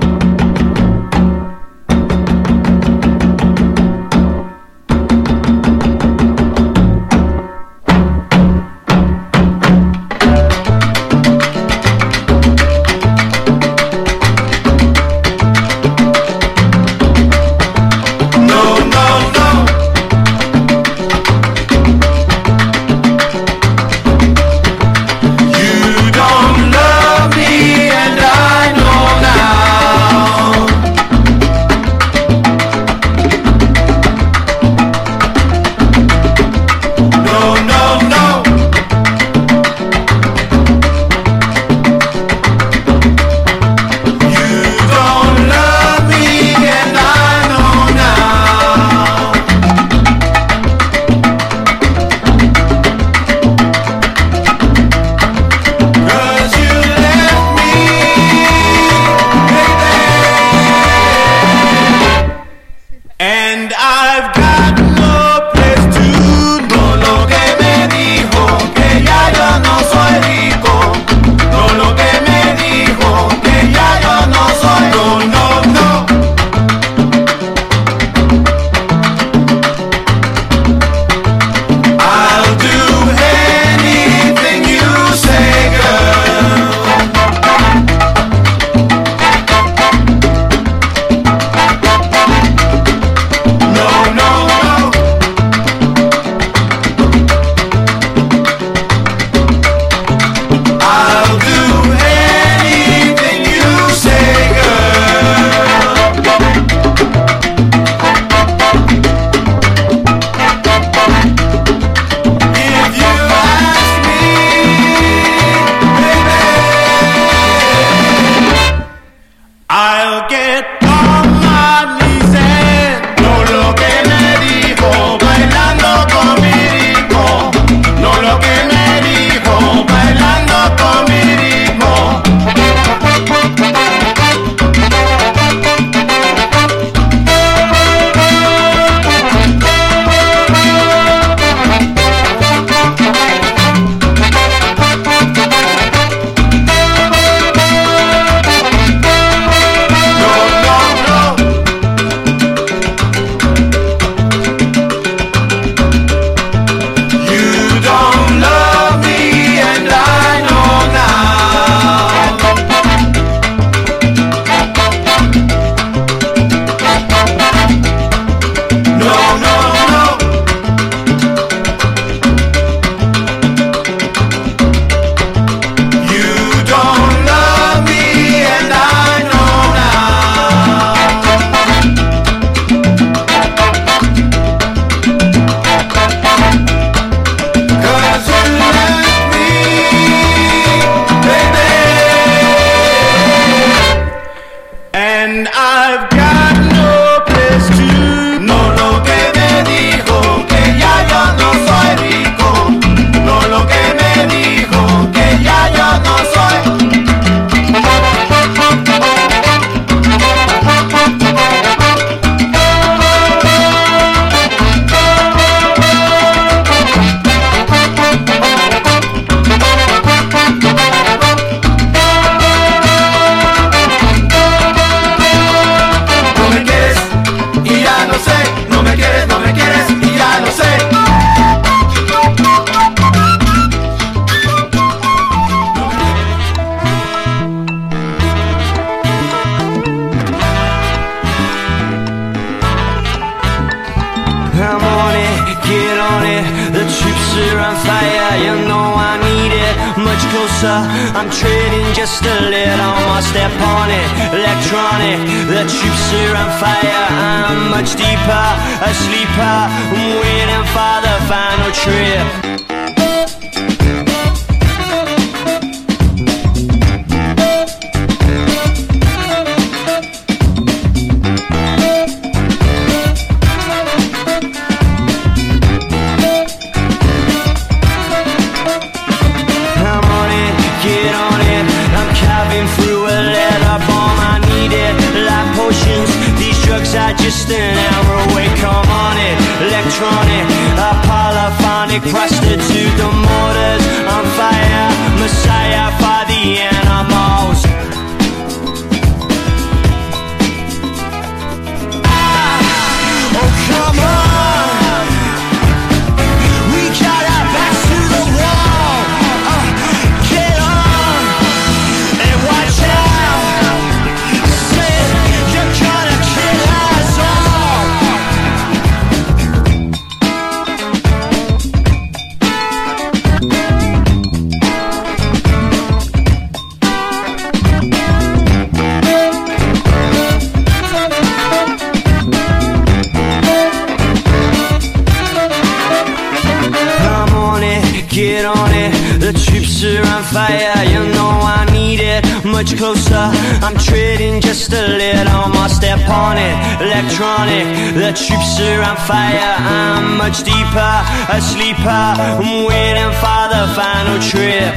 much deeper, a sleeper. I'm waiting for the final trip.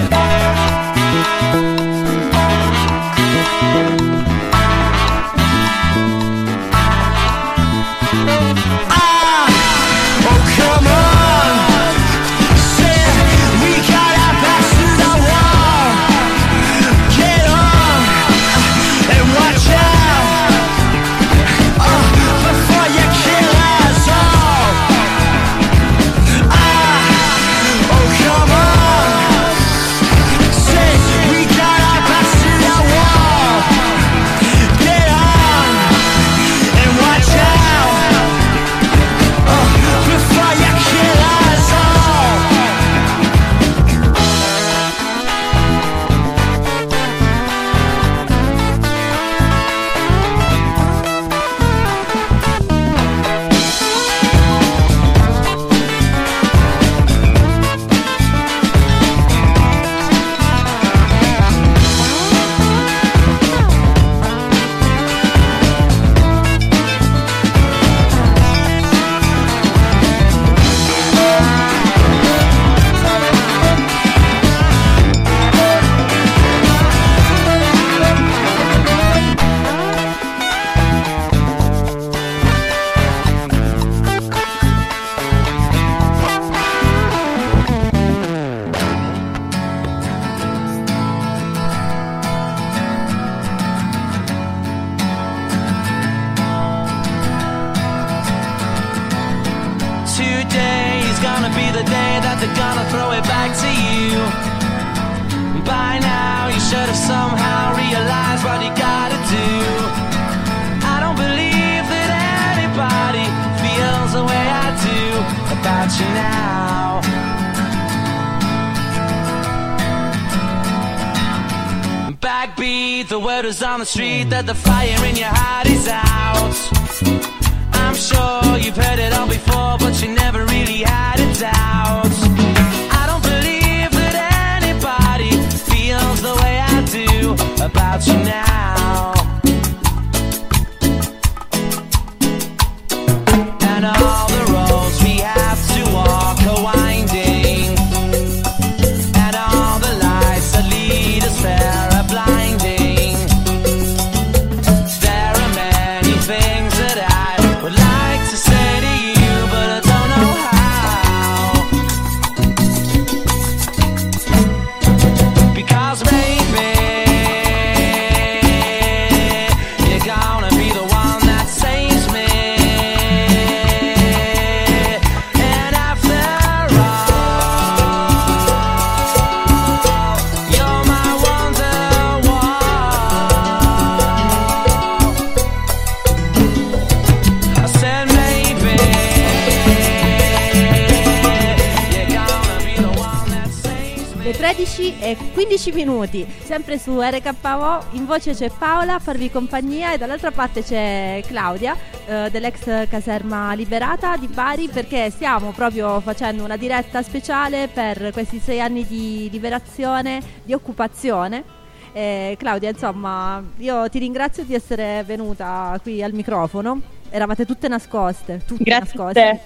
Minuti, sempre su RKO, in voce c'è Paola a farvi compagnia e dall'altra parte c'è Claudia eh, dell'ex caserma liberata di Bari perché stiamo proprio facendo una diretta speciale per questi sei anni di liberazione, di occupazione. Eh, Claudia, insomma, io ti ringrazio di essere venuta qui al microfono. Eravate tutte nascoste, tutte Grazie nascoste.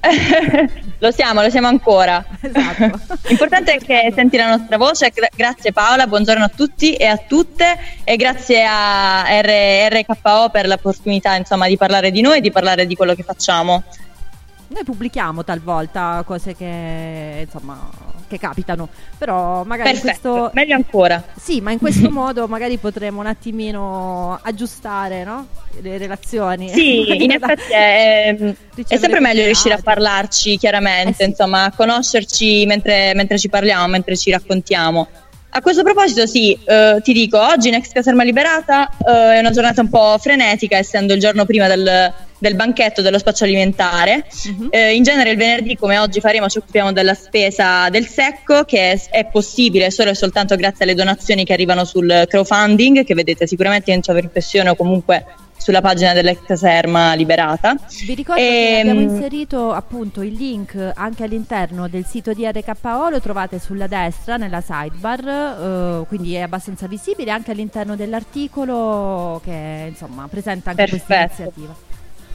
[LAUGHS] lo siamo, lo siamo ancora. Esatto. [LAUGHS] L'importante è che senti la nostra voce. Gra- grazie Paola, buongiorno a tutti e a tutte e grazie a R- RKO per l'opportunità insomma, di parlare di noi e di parlare di quello che facciamo. Noi pubblichiamo talvolta cose che insomma che capitano, però magari Perfetto, questo meglio ancora. Sì, ma in questo [LAUGHS] modo magari potremo un attimino aggiustare, no? Le relazioni. Sì, in [LAUGHS] effetti è, è Ricevere sempre meglio riuscire a parlarci chiaramente, Eh sì. insomma, a conoscerci mentre, mentre ci parliamo, mentre ci raccontiamo. A questo proposito, sì, eh, ti dico, oggi in ex caserma liberata eh, è una giornata un po' frenetica, essendo il giorno prima del, del banchetto dello spazio alimentare. Mhm. Eh, in genere il venerdì, come oggi faremo, ci occupiamo della spesa del secco, che è, è possibile solo e soltanto grazie alle donazioni che arrivano sul crowdfunding, che vedete sicuramente in sovrimpressione o comunque sulla pagina dell'ex caserma liberata. Vi ricordo che Ehm, abbiamo inserito appunto il link anche all'interno del sito di RKO, lo trovate sulla destra nella sidebar, eh, quindi è abbastanza visibile anche all'interno dell'articolo che insomma presenta anche questa iniziativa.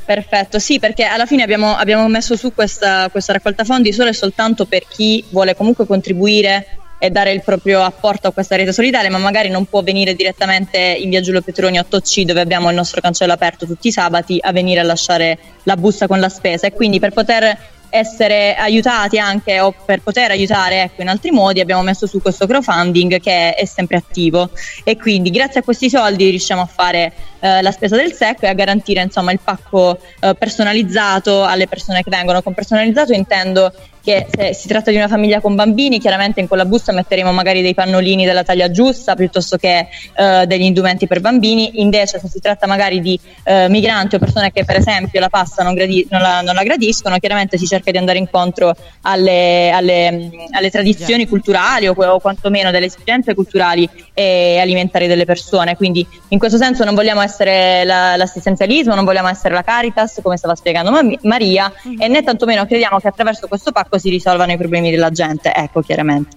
Perfetto, sì, perché alla fine abbiamo, abbiamo messo su questa, questa raccolta fondi solo e soltanto per chi vuole comunque contribuire e dare il proprio apporto a questa rete solidale, ma magari non può venire direttamente in via Giulio Petroni 8C dove abbiamo il nostro cancello aperto tutti i sabati a venire a lasciare la busta con la spesa. E quindi per poter essere aiutati anche o per poter aiutare ecco, in altri modi abbiamo messo su questo crowdfunding che è sempre attivo. E quindi grazie a questi soldi riusciamo a fare eh, la spesa del secco e a garantire insomma il pacco eh, personalizzato alle persone che vengono. Con personalizzato intendo che se si tratta di una famiglia con bambini chiaramente in quella busta metteremo magari dei pannolini della taglia giusta piuttosto che eh, degli indumenti per bambini. Invece se si tratta magari di eh, migranti o persone che per esempio la pasta non, gradi- non la, non la gradiscono chiaramente si cerca di andare incontro alle, alle, alle tradizioni culturali o, o quantomeno delle esigenze culturali e alimentari delle persone. Quindi in questo senso non vogliamo essere la- l'assistenzialismo non vogliamo essere la Caritas come stava spiegando Ma- Maria e né tantomeno crediamo che attraverso questo pacco si risolvano i problemi della gente ecco chiaramente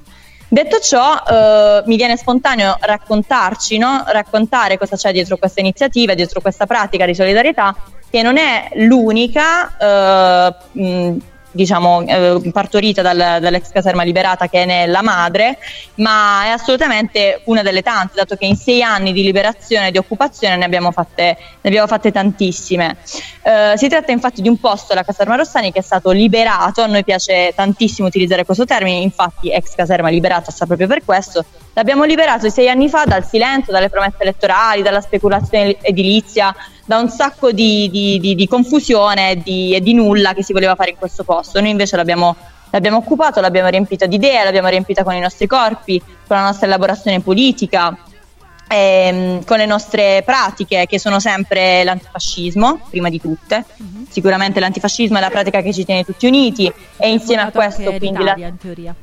Detto ciò, eh, mi viene spontaneo raccontarci, no? raccontare cosa c'è dietro questa iniziativa, dietro questa pratica di solidarietà, che non è l'unica, eh, mh, diciamo, eh, partorita dal- dall'ex caserma liberata che ne è la madre, ma è assolutamente una delle tante, dato che in sei anni di liberazione e di occupazione ne abbiamo fatte, ne abbiamo fatte tantissime. Eh, si tratta infatti di un posto, la caserma Rossani, che è stato liberato, a noi piace tantissimo utilizzare questo termine, infatti ex caserma liberata sta proprio per questo, l'abbiamo liberato sei anni fa dal silenzio, dalle promesse elettorali, dalla speculazione edilizia, da un sacco di, di- di- di confusione e di, nulla che si voleva fare in questo posto. Noi invece l'abbiamo l'abbiamo occupato, l'abbiamo riempito di idee, l'abbiamo riempita con i nostri corpi, con la nostra elaborazione politica, ehm, con le nostre pratiche che sono sempre l'antifascismo, prima di tutte. Sicuramente l'antifascismo è la pratica che ci tiene tutti uniti e insieme a questo quindi la, in teoria.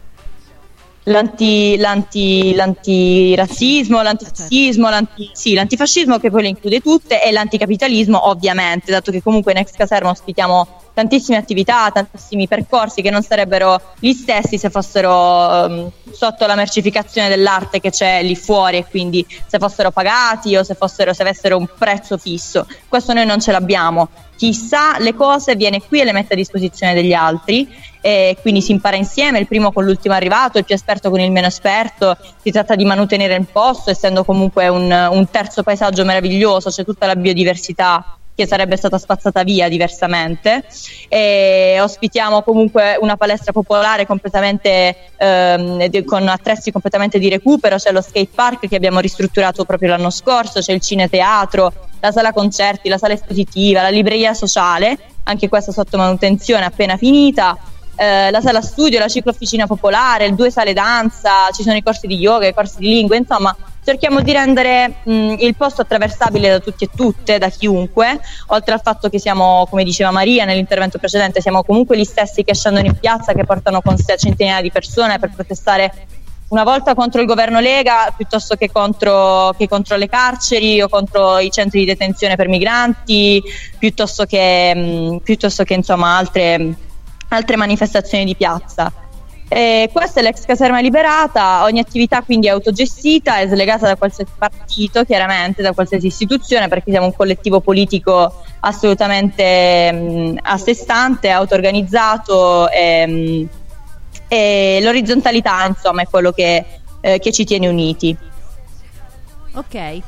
L'anti, l'anti, l'antirazzismo, l'antifascismo, l'anti, sì, l'antifascismo che poi le include tutte e l'anticapitalismo ovviamente, dato che comunque in ex caserma ospitiamo tantissime attività, tantissimi percorsi che non sarebbero gli stessi se fossero ehm, sotto la mercificazione dell'arte che c'è lì fuori e quindi se fossero pagati o se, fossero, se avessero un prezzo fisso. Questo noi non ce l'abbiamo. Chi sa le cose viene qui e le mette a disposizione degli altri e quindi si impara insieme, il primo con l'ultimo arrivato, il più esperto con il meno esperto, si tratta di mantenere il posto essendo comunque un, un terzo paesaggio meraviglioso, c'è tutta la biodiversità che sarebbe stata spazzata via diversamente e ospitiamo comunque una palestra popolare completamente ehm, con attrezzi completamente di recupero, c'è lo skate park che abbiamo ristrutturato proprio l'anno scorso, c'è il cineteatro, la sala concerti, la sala espositiva, la libreria sociale, anche questa sotto manutenzione appena finita. eh, la sala studio, la ciclofficina popolare, due sale danza, ci sono i corsi di yoga, i corsi di lingua, insomma cerchiamo di rendere mh, il posto attraversabile da tutti e tutte, da chiunque, oltre al fatto che siamo, come diceva Maria nell'intervento precedente, siamo comunque gli stessi che scendono in piazza, che portano con sé centinaia di persone per protestare una volta contro il governo Lega piuttosto che contro, che contro le carceri o contro i centri di detenzione per migranti, piuttosto che, mh, piuttosto che insomma altre, altre manifestazioni di piazza. E questa è l'ex caserma liberata, ogni attività quindi è autogestita, è slegata da qualsiasi partito, chiaramente da qualsiasi istituzione, perché siamo un collettivo politico assolutamente mh, a sé stante, auto-organizzato e, mh, e l'orizzontalità insomma è quello che, eh, che ci tiene uniti. Ok.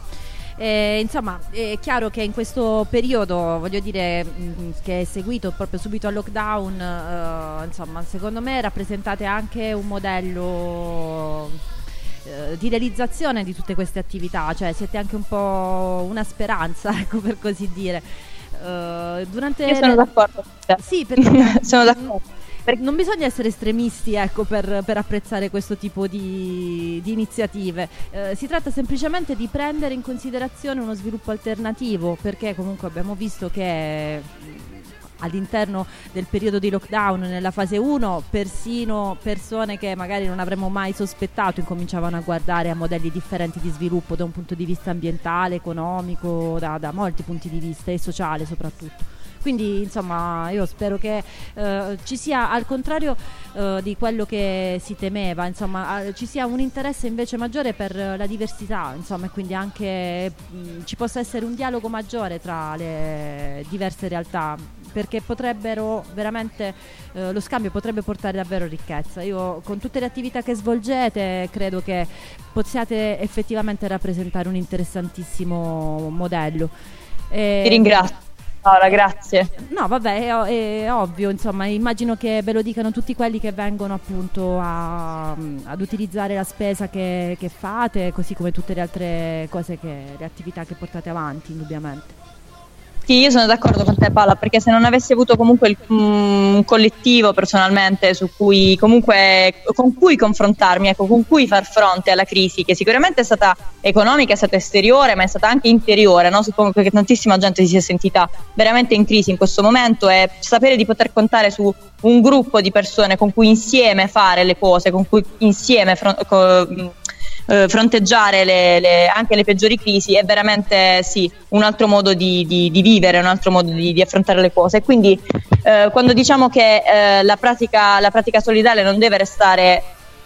Eh, insomma, è chiaro che in questo periodo, voglio dire, mh, che è seguito proprio subito al lockdown, eh, insomma, secondo me rappresentate anche un modello eh, di realizzazione di tutte queste attività, cioè siete anche un po' una speranza, [LAUGHS] ecco per così dire. Eh, durante Io sono le- d'accordo. Sì, perché [LAUGHS] sono d'accordo. Non bisogna essere estremisti ecco, per, per apprezzare questo tipo di, di iniziative. Eh, si tratta semplicemente di prendere in considerazione uno sviluppo alternativo, perché comunque abbiamo visto che mh, all'interno del periodo di lockdown, nella fase 1, persino persone che magari non avremmo mai sospettato incominciavano a guardare a modelli differenti di sviluppo da un punto di vista ambientale, economico, da, da molti punti di vista e sociale soprattutto. Quindi insomma io spero che eh, ci sia al contrario eh, di quello che si temeva, insomma eh, ci sia un interesse invece maggiore per la diversità, insomma e quindi anche mh, ci possa essere un dialogo maggiore tra le diverse realtà perché potrebbero veramente eh, lo scambio potrebbe portare davvero ricchezza. Io con tutte le attività che svolgete credo che possiate effettivamente rappresentare un interessantissimo modello. E- Ti ringrazio. Paola, grazie. No, vabbè, è, è ovvio, insomma, immagino che ve lo dicano tutti quelli che vengono appunto a- ad utilizzare la spesa che, che fate, così come tutte le altre cose, che, le attività che portate avanti, indubbiamente. Sì, io sono d'accordo con te Paola, perché se non avessi avuto comunque mm, un collettivo personalmente cui comunque con cui confrontarmi, ecco, con cui far fronte alla crisi, che sicuramente è stata economica, è stata esteriore, ma è stata anche interiore, no? suppongo che tantissima gente si sia sentita veramente in crisi in questo momento e sapere di poter contare su un gruppo di persone con cui insieme fare le cose, con cui insieme fron- co- mm, eh, fronteggiare le- le- anche le peggiori crisi è veramente sì, un altro modo di, di- di vivere, un altro modo di, di affrontare le cose. Quindi eh, quando diciamo che eh, la, pratica, la pratica solidale non deve restare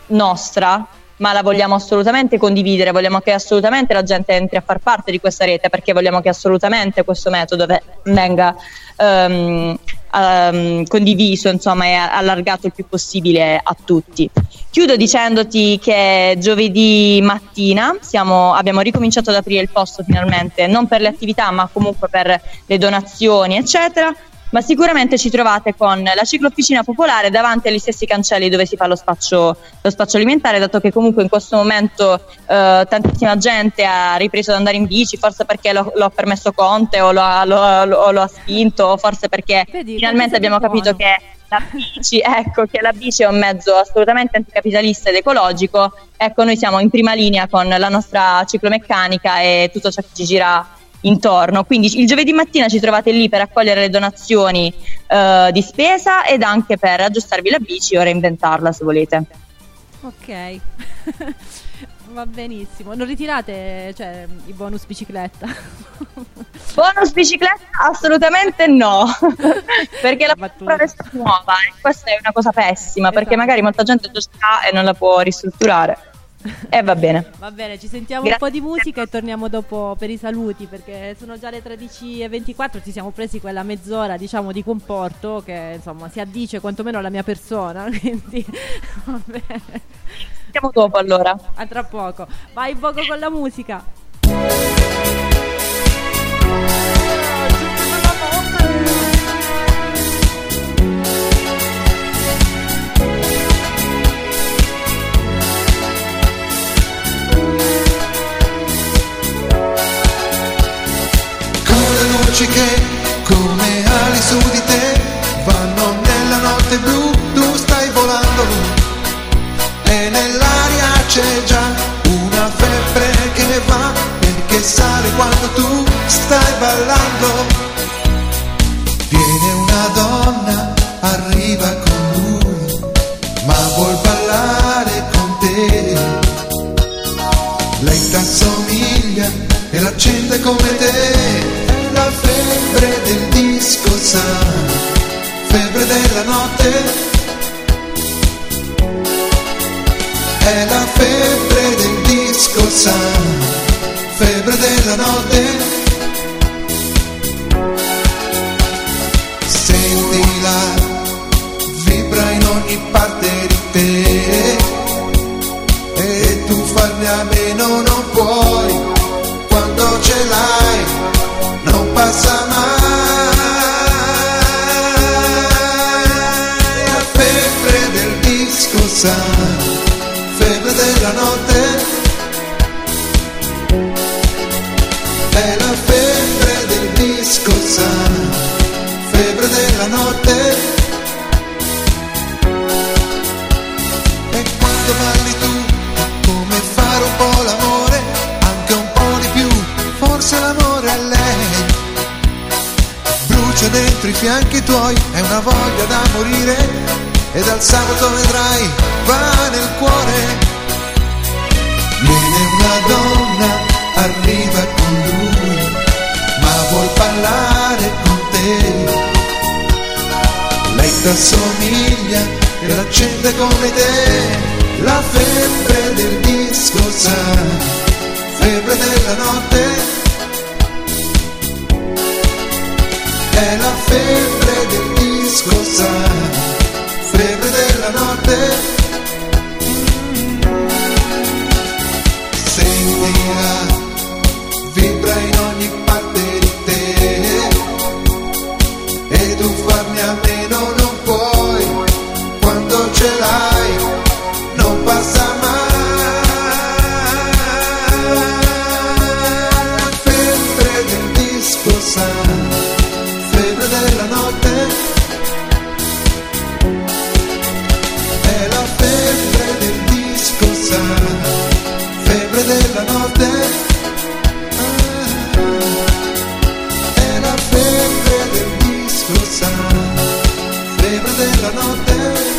nostra, ma la vogliamo assolutamente condividere, vogliamo che assolutamente la gente entri a far parte di questa rete perché vogliamo che assolutamente questo metodo ve- venga ehm, ehm, condiviso insomma, e allargato il più possibile a tutti. Chiudo dicendoti che giovedì mattina siamo- abbiamo ricominciato ad aprire il posto finalmente, non per le attività ma comunque per le donazioni eccetera ma sicuramente ci trovate con la ciclofficina popolare davanti agli stessi cancelli dove si fa lo spaccio, lo spaccio alimentare, dato che comunque in questo momento eh, tantissima gente ha ripreso ad andare in bici, forse perché lo, lo ha permesso Conte o lo ha, lo- lo- lo ha spinto, o forse perché finalmente abbiamo capito che la bici, [LAUGHS] ecco che la bici è un mezzo assolutamente anticapitalista ed ecologico, ecco noi siamo in prima linea con la nostra ciclomeccanica e tutto ciò che ci gira intorno. Quindi il giovedì mattina ci trovate lì per accogliere le donazioni eh, di spesa ed anche per aggiustarvi la bici o reinventarla se volete. Ok. [LAUGHS] Va benissimo. Non ritirate cioè, i bonus bicicletta. [LAUGHS] Bonus bicicletta? Assolutamente no, [LAUGHS] perché la prova resta nuova e questa è una cosa pessima perché Esatto. magari molta gente già sta e non la può ristrutturare. E va bene. Va bene, ci sentiamo Grazie. un po' di musica e torniamo dopo per i saluti perché sono già le 13.24, ci siamo presi quella mezz'ora diciamo di comporto che insomma si addice quantomeno alla mia persona, [LAUGHS] quindi va bene. Siamo dopo allora. A tra poco. Vai Bogo con la musica. Luci che come ali su di te vanno nella notte blu, tu stai volando e nell'aria c'è già una febbre che va e che sale quando tu stai ballando. Viene una donna, arriva con lui, ma vuol ballare con te. Lei t'assomiglia e l'accende come te. Febbre del disco, sa, febbre della notte. È la febbre del disco, sa, febbre della notte. Sentila, vibra in ogni parte di te e tu farne a meno non puoi notte e quando balli tu come fare un po' l'amore, anche un po' di più, forse l'amore è lei. Brucia dentro i fianchi tuoi, è una voglia da morire, e dal sabato vedrai, va nel cuore. Viene una donna, arriva con lui, ma vuol parlare t'assomiglia e l'accende come te. La febbre del disco sa febbre della notte. È la febbre del disco sa febbre della notte. Sentila febbre della notte è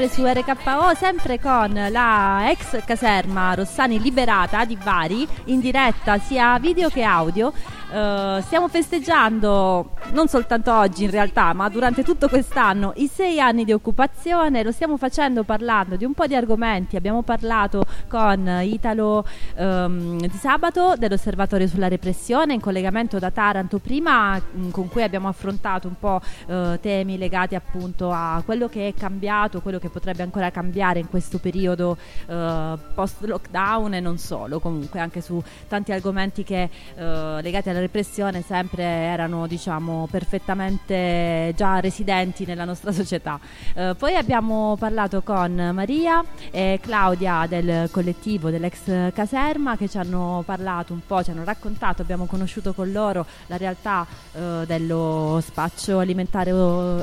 sempre su RKO, sempre con la ex caserma Rossani Liberata di Bari, in diretta sia video che audio. Eh, stiamo festeggiando non soltanto oggi in realtà, ma durante tutto quest'anno i sei anni di occupazione. Lo stiamo facendo parlando di un po' di argomenti. Abbiamo parlato con Italo ehm, di sabato dell'Osservatorio sulla repressione in collegamento da Taranto prima, mh, con cui abbiamo affrontato un po' eh, temi legati appunto a quello che è cambiato, quello che potrebbe ancora cambiare in questo periodo eh, post lockdown e non solo, comunque anche su tanti argomenti che eh, legati alla repressione sempre erano diciamo perfettamente già residenti nella nostra [LAUGHS] società. Poi abbiamo parlato con Maria e Claudia del collettivo dell'ex caserma che ci hanno parlato un po', ci hanno raccontato, abbiamo conosciuto con loro la realtà eh, dello spaccio alimentare,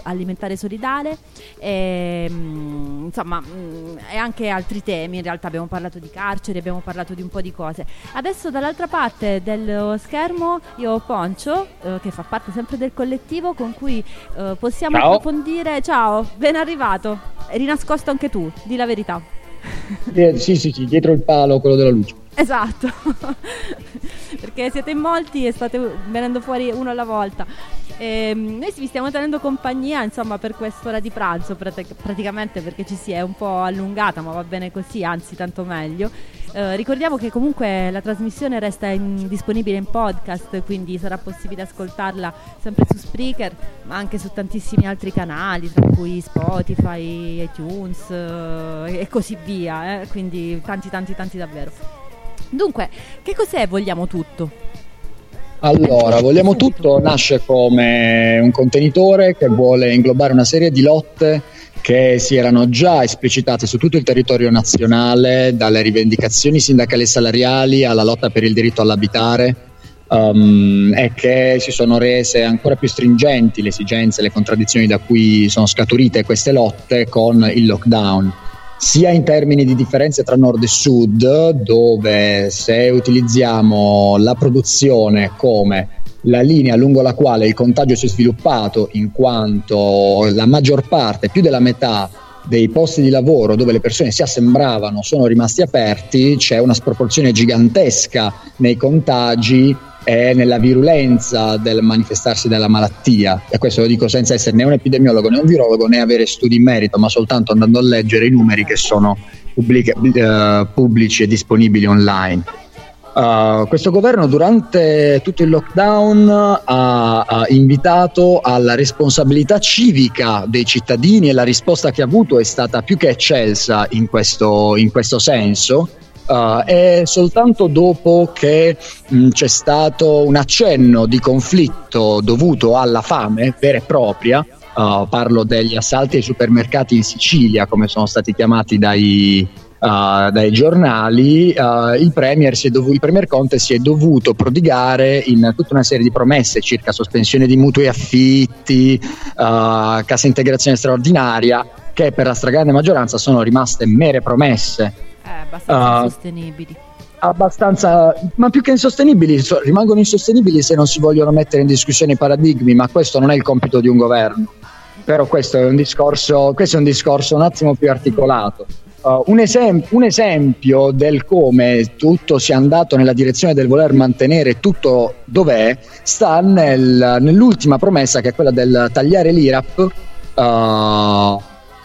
alimentare solidale e, mm, insomma mm, e anche altri temi in realtà abbiamo parlato di carceri abbiamo parlato di un po' di cose. Adesso dall'altra parte dello schermo io ho Poncio eh, che fa parte sempre del collettivo con cui eh, possiamo Ciao. approfondire. Ciao ben arrivato. Eri nascosto anche tu di la verità Eh, sì, sì, sì, dietro il palo, quello della luce. Esatto, [LAUGHS] perché siete in molti e state venendo fuori uno alla volta. Ehm, noi vi stiamo tenendo compagnia insomma per quest'ora di pranzo prati- praticamente perché ci si è un po' allungata ma va bene così, anzi tanto meglio. Eh, ricordiamo che comunque la trasmissione resta in- disponibile in podcast, quindi sarà possibile ascoltarla sempre su Spreaker, ma anche su tantissimi altri canali, tra cui Spotify, iTunes eh, e così via, eh, quindi tanti tanti tanti davvero. Dunque, che cos'è Vogliamo Tutto? Allora, Vogliamo Tutto nasce come un contenitore che vuole inglobare una serie di lotte che si erano già esplicitate su tutto il territorio nazionale, dalle rivendicazioni sindacali e salariali alla lotta per il diritto all'abitare, um, e che si sono rese ancora più stringenti le esigenze le contraddizioni da cui sono scaturite queste lotte con il lockdown sia in termini di differenze tra nord e sud, dove se utilizziamo la produzione come la linea lungo la quale il contagio si è sviluppato, in quanto la maggior parte, più della metà dei posti di lavoro dove le persone si assembravano sono rimasti aperti, c'è una sproporzione gigantesca nei contagi e nella virulenza del manifestarsi della malattia. E questo lo dico senza essere né un epidemiologo né un virologo né avere studi in merito, ma soltanto andando a leggere i numeri che sono pubbliche- eh, pubblici e disponibili online. Uh, questo governo durante tutto il lockdown ha, ha invitato alla responsabilità civica dei cittadini e la risposta che ha avuto è stata più che eccelsa in questo, in questo senso. Uh, è soltanto dopo che mh, c'è stato un accenno di conflitto dovuto alla fame vera e propria, uh, parlo degli assalti ai supermercati in Sicilia, come sono stati chiamati dai, uh, dai giornali, uh, il, premier dovu- il Premier Conte si è dovuto prodigare in tutta una serie di promesse circa sospensione di mutui affitti, uh, cassa integrazione straordinaria, che per la stragrande maggioranza sono rimaste mere promesse. Eh, abbastanza Ah. insostenibili. Abbastanza, ma più che insostenibili, so- rimangono insostenibili se non si vogliono mettere in discussione i paradigmi, ma questo non è il compito di un governo. Però questo è un discorso, questo è un, discorso un attimo più articolato. Uh, un, esem- un esempio del come tutto sia andato nella direzione del voler mantenere tutto dov'è sta nel- nell'ultima promessa che è quella del tagliare l'IRAP. Uh,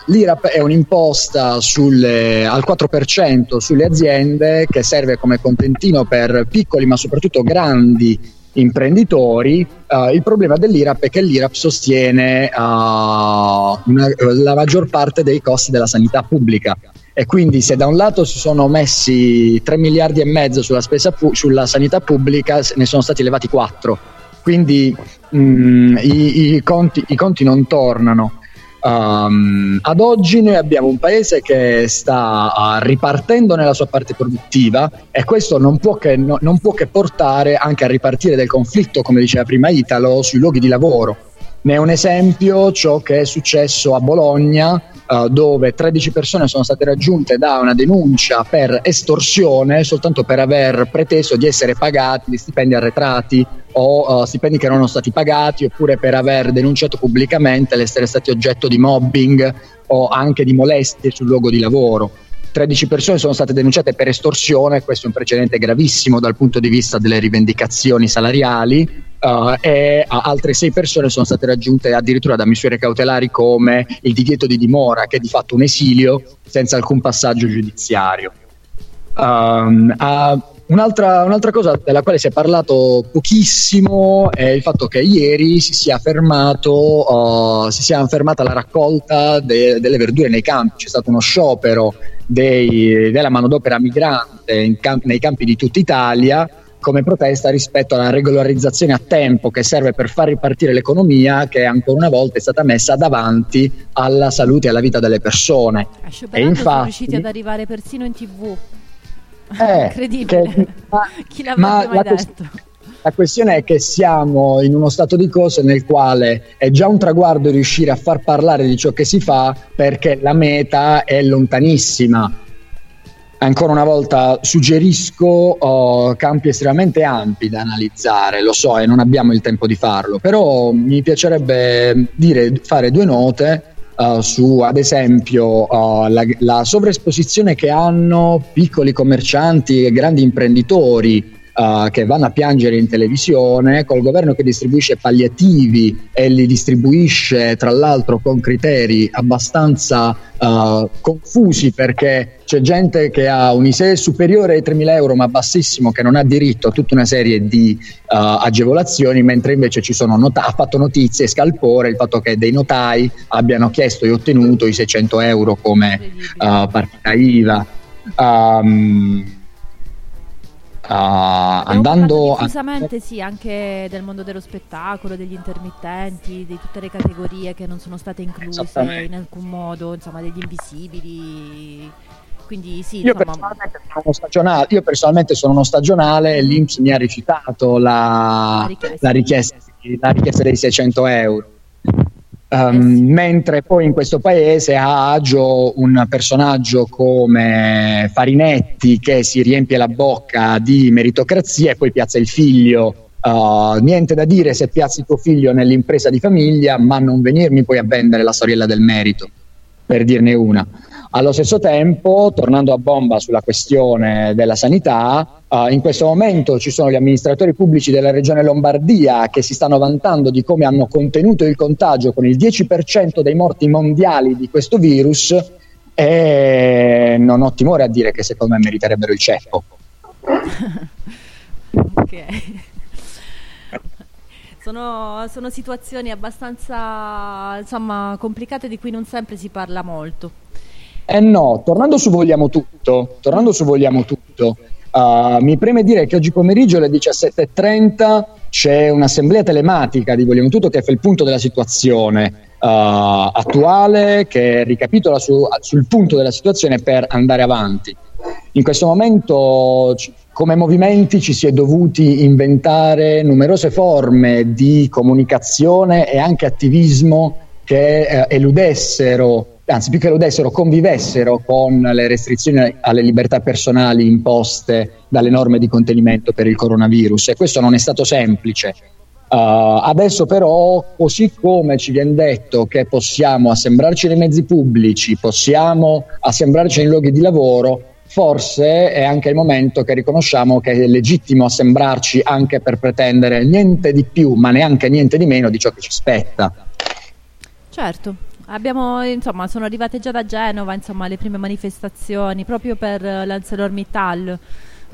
L'IRAP è un'imposta sulle- al 4% sulle aziende che serve come contentino per piccoli ma soprattutto grandi imprenditori. Eh, il problema dell'IRAP è che l'IRAP sostiene eh, una- la maggior parte dei costi della sanità pubblica. E quindi se da un lato si sono messi 3 miliardi e mezzo sulla, pu- sulla sanità pubblica, ne sono stati elevati 4. Quindi mm, i, i conti, i conti non tornano. Um, ad oggi noi abbiamo un paese che sta uh, ripartendo nella sua parte produttiva e questo non può, che, no- non può che portare anche a ripartire del conflitto, come diceva prima Italo, sui luoghi di lavoro. Ne è un esempio ciò che è successo a Bologna, uh, dove 13 persone sono state raggiunte da una denuncia per estorsione soltanto per aver preteso di essere pagati di stipendi arretrati o uh, stipendi che non erano stati pagati oppure per aver denunciato pubblicamente l'essere stati oggetto di mobbing o anche di molestie sul luogo di lavoro. 13 persone sono state denunciate per estorsione, questo è un precedente gravissimo dal punto di vista delle rivendicazioni salariali uh, e uh, altre 6 persone sono state raggiunte addirittura da misure cautelari come il divieto di dimora, che è di fatto un esilio senza alcun passaggio giudiziario. Um, ah, un'altra, un'altra cosa della quale si è parlato pochissimo è il fatto che ieri si sia fermato, uh, si sia fermata la raccolta de- delle verdure nei campi, c'è stato uno sciopero dei- della manodopera migrante camp- nei campi di tutta Italia come protesta rispetto alla regolarizzazione a tempo che serve per far ripartire l'economia che ancora una volta è stata messa davanti alla salute e alla vita delle persone. A E Scioperando sono infatti riusciti ad arrivare persino in tv. Eh, [LAUGHS] Incredibile. che- ma- Chi l'avrebbe ma mai la quest- detto? La questione è che siamo in uno stato di cose nel quale è già un traguardo riuscire a far parlare di ciò che si fa perché la meta è lontanissima. Ancora una volta suggerisco oh, campi estremamente ampi da analizzare, lo so e non abbiamo il tempo di farlo, però mi piacerebbe dire, fare due note eh, su ad esempio eh, la, la sovraesposizione che hanno piccoli commercianti e grandi imprenditori eh, che vanno a piangere in televisione col governo che distribuisce palliativi e li distribuisce tra l'altro con criteri abbastanza eh, confusi perché c'è gente che ha un ISEE superiore ai 3.000 euro ma bassissimo che non ha diritto a tutta una serie di eh, agevolazioni mentre invece ci sono nota- ha fatto notizie scalpore il fatto che dei notai abbiano chiesto e ottenuto i 600 euro come eh, partita IVA. Um, uh, andando a- Diffusamente sì, anche del mondo dello spettacolo, degli intermittenti, di tutte le categorie che non sono state incluse in alcun modo, insomma, degli invisibili. Quindi sì, Io insomma, personalmente sono uno stagionale, io personalmente sono uno stagionale l'Inps mi ha rifiutato la, la richiesta, la richiesta dei 600 euro. Um, Mentre poi in questo paese ha agio un personaggio come Farinetti che si riempie la bocca di meritocrazia e poi piazza il figlio. Uh, niente da dire se piazzi tuo figlio nell'impresa di famiglia, ma non venirmi poi a vendere la storiella del merito, per dirne una. Allo stesso tempo, tornando a bomba sulla questione della sanità, eh, in questo momento ci sono gli amministratori pubblici della regione Lombardia che si stanno vantando di come hanno contenuto il contagio con il 10% dei morti mondiali di questo virus e non ho timore a dire che secondo me meriterebbero il ceppo. [LAUGHS] ok. Sono, sono situazioni abbastanza insomma, complicate di cui non sempre si parla molto. Eh no, tornando su Vogliamo Tutto, tornando su Vogliamo Tutto, uh, mi preme dire che oggi pomeriggio alle 17.30 c'è un'assemblea telematica di Vogliamo Tutto che fa il punto della situazione uh, attuale, che ricapitola su- sul punto della situazione per andare avanti. In questo momento come movimenti ci si è dovuti inventare numerose forme di comunicazione e anche attivismo che eh, eludessero, anzi più che eludessero, convivessero con le restrizioni alle libertà personali imposte dalle norme di contenimento per il coronavirus e questo non è stato semplice. Uh, adesso però, così come ci viene detto che possiamo assembrarci nei mezzi pubblici, possiamo assembrarci nei luoghi di lavoro, forse è anche il momento che riconosciamo che è legittimo assembrarci anche per pretendere niente di più, ma neanche niente di meno di ciò che ci spetta. Certo, abbiamo, insomma, sono arrivate già da Genova insomma, le prime manifestazioni proprio per eh, l'ArcelorMittal.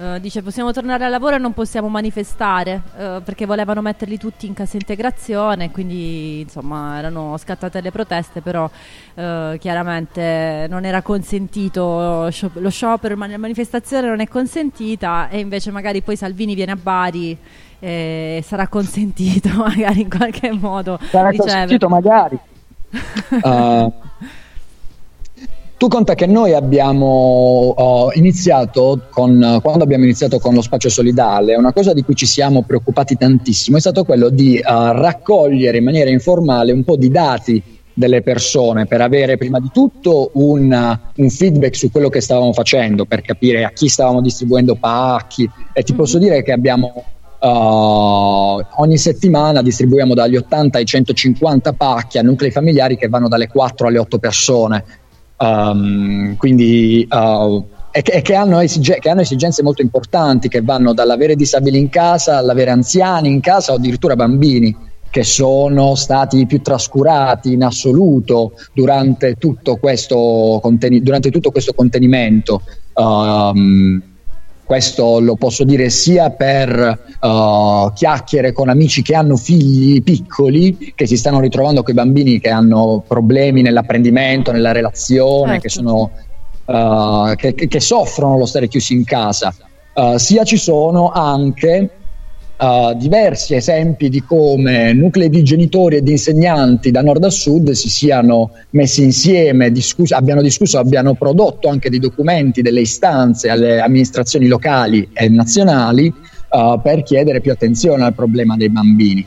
Eh, dice possiamo tornare al lavoro e non possiamo manifestare eh, perché volevano metterli tutti in cassa integrazione quindi insomma erano scattate le proteste però eh, chiaramente non era consentito lo sciopero ma la manifestazione non è consentita e invece magari poi Salvini viene a Bari e sarà consentito [LAUGHS] magari in qualche modo Sarà riceve. consentito magari. Uh, tu conta che noi abbiamo uh, iniziato con, quando abbiamo iniziato con lo spazio solidale, una cosa di cui ci siamo preoccupati tantissimo è stato quello di uh, raccogliere in maniera informale un po' di dati delle persone per avere prima di tutto un, un feedback su quello che stavamo facendo, per capire a chi stavamo distribuendo pacchi. E ti posso dire che abbiamo Uh, ogni settimana distribuiamo dagli 80 ai 150 pacchi a nuclei familiari che vanno dalle 4 alle 8 persone. Um, quindi uh, e, che, e che, hanno esige- che hanno esigenze molto importanti che vanno dall'avere disabili in casa all'avere anziani in casa o addirittura bambini che sono stati più trascurati in assoluto durante tutto questo, conteni- durante tutto questo contenimento. Um, questo lo posso dire sia per uh, chiacchiere con amici che hanno figli piccoli, che si stanno ritrovando con i bambini che hanno problemi nell'apprendimento, nella relazione, Certo. che, sono, uh, che, che- soffrono lo stare chiusi in casa. Uh, sia ci sono anche uh, diversi esempi di come nuclei di genitori e di insegnanti da nord a sud si siano messi insieme, discuss- abbiano discusso, abbiano prodotto anche dei documenti, delle istanze alle amministrazioni locali e nazionali uh, per chiedere più attenzione al problema dei bambini.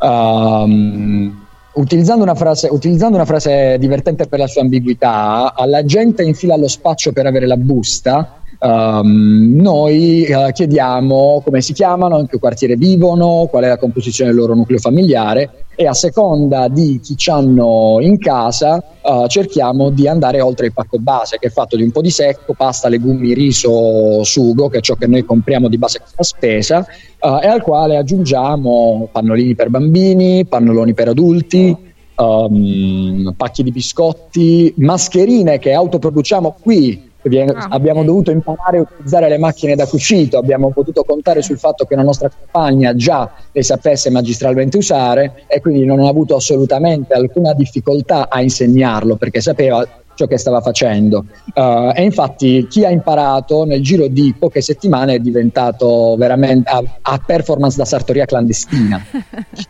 Um, Utilizzando una, frase, utilizzando una frase divertente per la sua ambiguità, alla gente in fila allo spaccio per avere la busta, ehm, noi eh, chiediamo come si chiamano, in che quartiere vivono, qual è la composizione del loro nucleo familiare e a seconda di chi ci hanno in casa eh, cerchiamo di andare oltre il pacco base che è fatto di un po' di secco, pasta, legumi, riso, sugo, che è ciò che noi compriamo di base a spesa eh, e al quale aggiungiamo pannolini per bambini, pannoloni per adulti, ehm, pacchi di biscotti, mascherine che autoproduciamo qui. Viene- abbiamo dovuto imparare a utilizzare le macchine da cucito, abbiamo potuto contare sul fatto che la nostra compagna già le sapesse magistralmente usare e quindi non ho avuto assolutamente alcuna difficoltà a insegnarlo perché sapeva ciò che stava facendo. Eh, e infatti chi ha imparato nel giro di poche settimane è diventato veramente a, a performance da sartoria clandestina. [LAUGHS]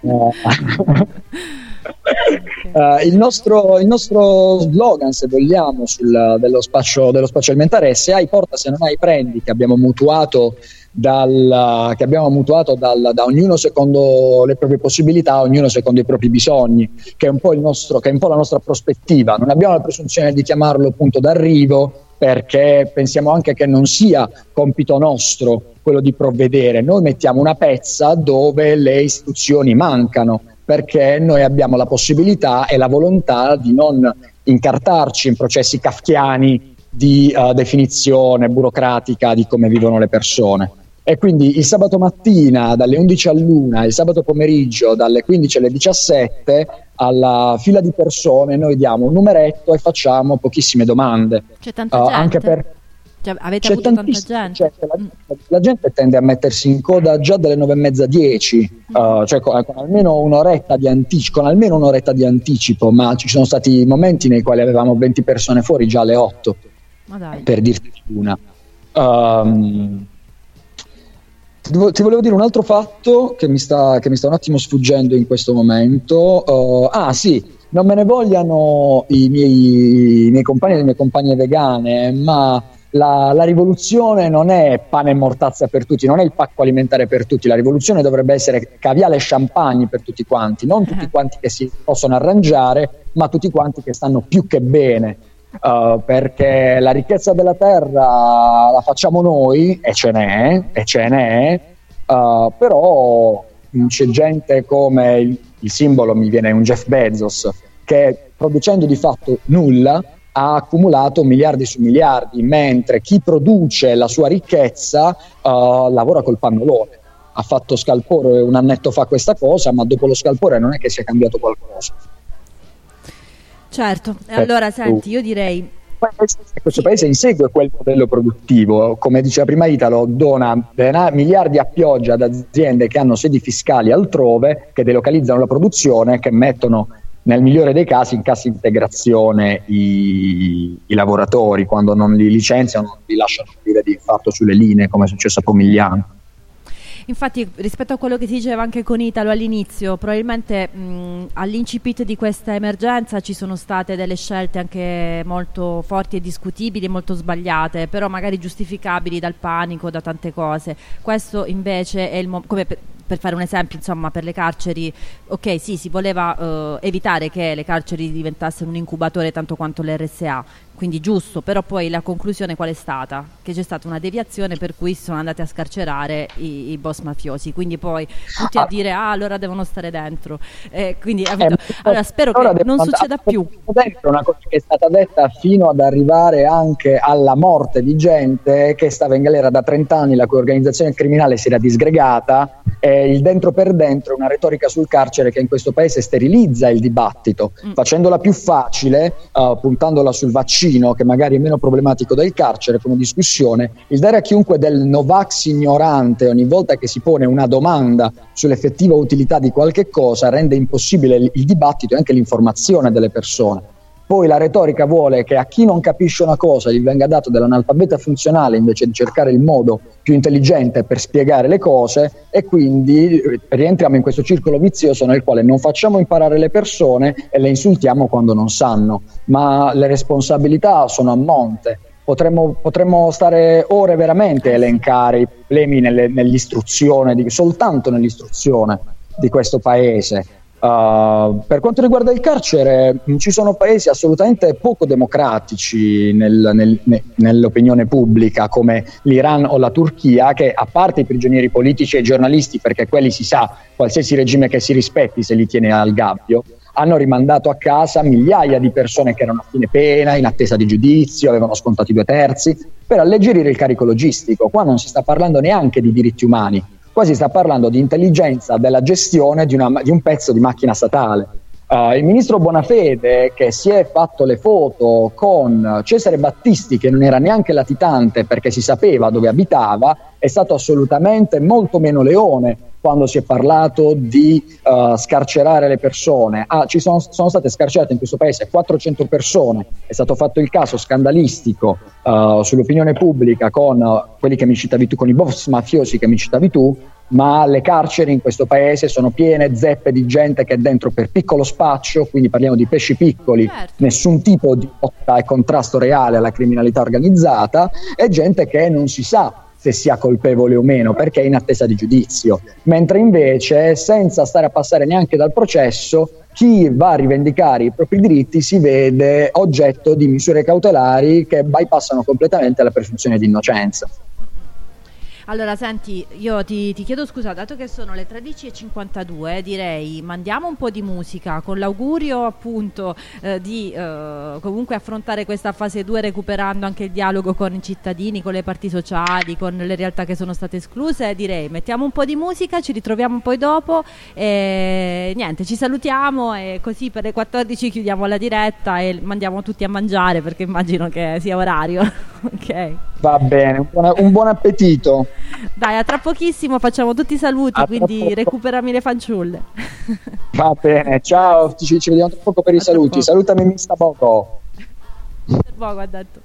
[LAUGHS] [LAUGHS] Eh, il, nostro, il nostro slogan, se vogliamo, sul- dello, spazio, dello spazio alimentare è se hai porta, se non hai prendi, che abbiamo mutuato, dal, che abbiamo mutuato dal- da ognuno secondo le proprie possibilità, ognuno secondo i propri bisogni, che è un po', nostro, che è un po' la nostra prospettiva. Non abbiamo la presunzione di chiamarlo punto d'arrivo perché pensiamo anche che non sia compito nostro quello di provvedere. Noi mettiamo una pezza dove le istituzioni mancano perché noi abbiamo la possibilità e la volontà di non incartarci in processi kafkiani di eh, definizione burocratica di come vivono le persone. E quindi il sabato mattina dalle 11 all'una, il sabato pomeriggio dalle 15 alle 17, alla fila di persone noi diamo un numeretto e facciamo pochississime domande. C'è tanta Uh, gente. anche per Cioè, avete c'è avuto tanta gente. gente, la, la gente tende a mettersi in coda già dalle nove e mezza, dieci, uh, cioè con, con almeno un'oretta di anticipo, con almeno un'oretta di anticipo, ma ci sono stati momenti nei quali avevamo 20 persone fuori già alle 8, Ma dai. per dirti una. Um, ti volevo dire un altro fatto che mi sta, che mi sta un attimo sfuggendo in questo momento. Uh, ah, sì, non me ne vogliano i miei, i miei compagni e le mie compagne vegane, ma la, la rivoluzione non è pane e mortazza per tutti, non è il pacco alimentare per tutti. La rivoluzione dovrebbe essere caviale e champagne per tutti quanti, non tutti quanti che si possono arrangiare, ma tutti quanti che stanno più che bene. Uh, perché la ricchezza della terra la facciamo noi e ce n'è, e ce n'è uh, però mh, c'è gente come il, il simbolo mi viene un Jeff Bezos che producendo di fatto nulla ha accumulato miliardi su miliardi, mentre chi produce la sua ricchezza uh, lavora col pannolone. Ha fatto scalpore un annetto fa questa cosa, ma dopo lo scalpore non è che sia cambiato qualcosa. Certo, e Per allora senti, io direi questo paese insegue quel modello produttivo, come diceva prima Italo, dona miliardi a pioggia ad aziende che hanno sedi fiscali altrove, che delocalizzano la produzione, che mettono nel migliore dei casi in cassa integrazione i, i lavoratori, quando non li licenziano li lasciano dire di fatto sulle linee, come è successo a Pomigliano. Infatti, rispetto a quello che si diceva anche con Italo all'inizio, probabilmente mh, all'incipit di questa emergenza ci sono state delle scelte anche molto forti e discutibili e molto sbagliate, però magari giustificabili dal panico, da tante cose. Questo invece è il momento, per, fare un esempio, insomma, per le carceri, ok, sì, si voleva eh, evitare che le carceri diventassero un incubatore tanto quanto l'RSA, quindi giusto, però poi la conclusione qual è stata? Che c'è stata una deviazione per cui sono andati a scarcerare i, i boss mafiosi, quindi poi tutti a dire ah allora devono stare dentro. Eh, quindi, capito? allora spero Ora che non succeda più. Dentro una cosa che è stata detta fino ad arrivare anche alla morte di gente che stava in galera da 30 anni, la cui organizzazione criminale si era disgregata. E il dentro per dentro è una retorica sul carcere che in questo paese sterilizza il dibattito, facendola più facile, eh, puntandola sul vaccino, che magari è meno problematico del carcere come discussione, il dare a chiunque del Novax ignorante ogni volta che si pone una domanda sull'effettiva utilità di qualche cosa rende impossibile il, il dibattito e anche l'informazione delle persone. Poi la retorica vuole che a chi non capisce una cosa gli venga dato dell'analfabeta funzionale invece di cercare il modo più intelligente per spiegare le cose e quindi eh, rientriamo in questo circolo vizioso nel quale non facciamo imparare le persone e le insultiamo quando non sanno, ma le responsabilità sono a monte. Potremmo, potremmo stare ore veramente a elencare i problemi nelle- nell'istruzione, di- soltanto nell'istruzione di questo paese. Uh, per quanto riguarda il carcere, mh, ci sono paesi assolutamente poco democratici nel- nel- ne- nell'opinione pubblica, come l'Iran o la Turchia, che a parte i prigionieri politici e giornalisti, perché quelli si sa, qualsiasi regime che si rispetti se li tiene al gabbio, hanno rimandato a casa migliaia di persone che erano a fine pena, in attesa di giudizio, avevano scontato i due terzi, per alleggerire il carico logistico. Qua non si sta parlando neanche di diritti umani, qua si sta parlando di intelligenza della gestione di, una- di un pezzo di macchina statale. Uh, il ministro Bonafede, che si è fatto le foto con Cesare Battisti, che non era neanche latitante perché si sapeva dove abitava, è stato assolutamente molto meno leone quando si è parlato di uh, scarcerare le persone. Ah, ci sono, sono state scarcerate in questo paese 400 persone, è stato fatto il caso scandalistico uh, sull'opinione pubblica con uh, quelli che mi citavi tu, con i boss mafiosi che mi citavi tu, ma le carceri in questo paese sono piene zeppe di gente che è dentro per piccolo spaccio, quindi parliamo di pesci piccoli, nessun tipo di lotta e contrasto reale alla criminalità organizzata, e gente che non si sa se sia colpevole o meno perché è in attesa di giudizio, mentre invece senza stare a passare neanche dal processo chi va a rivendicare i propri diritti si vede oggetto di misure cautelari che bypassano completamente la presunzione di innocenza. Allora, senti, io ti, ti chiedo scusa, dato che sono le 13.52, direi mandiamo un po' di musica con l'augurio appunto eh, di eh, comunque affrontare questa fase 2 recuperando anche il dialogo con i cittadini, con le parti sociali, con le realtà che sono state escluse. Direi mettiamo un po' di musica, ci ritroviamo poi dopo e niente, ci salutiamo e così per le 14 chiudiamo la diretta e mandiamo tutti a mangiare perché immagino che sia orario. [LAUGHS] ok. Va bene, un buon, un buon appetito. Dai, a tra pochissimo facciamo tutti i saluti, A quindi recuperami le fanciulle. Va bene, ciao, ci, ci vediamo tra poco per i saluti. Salutami Mista Poco. Per poco ha detto.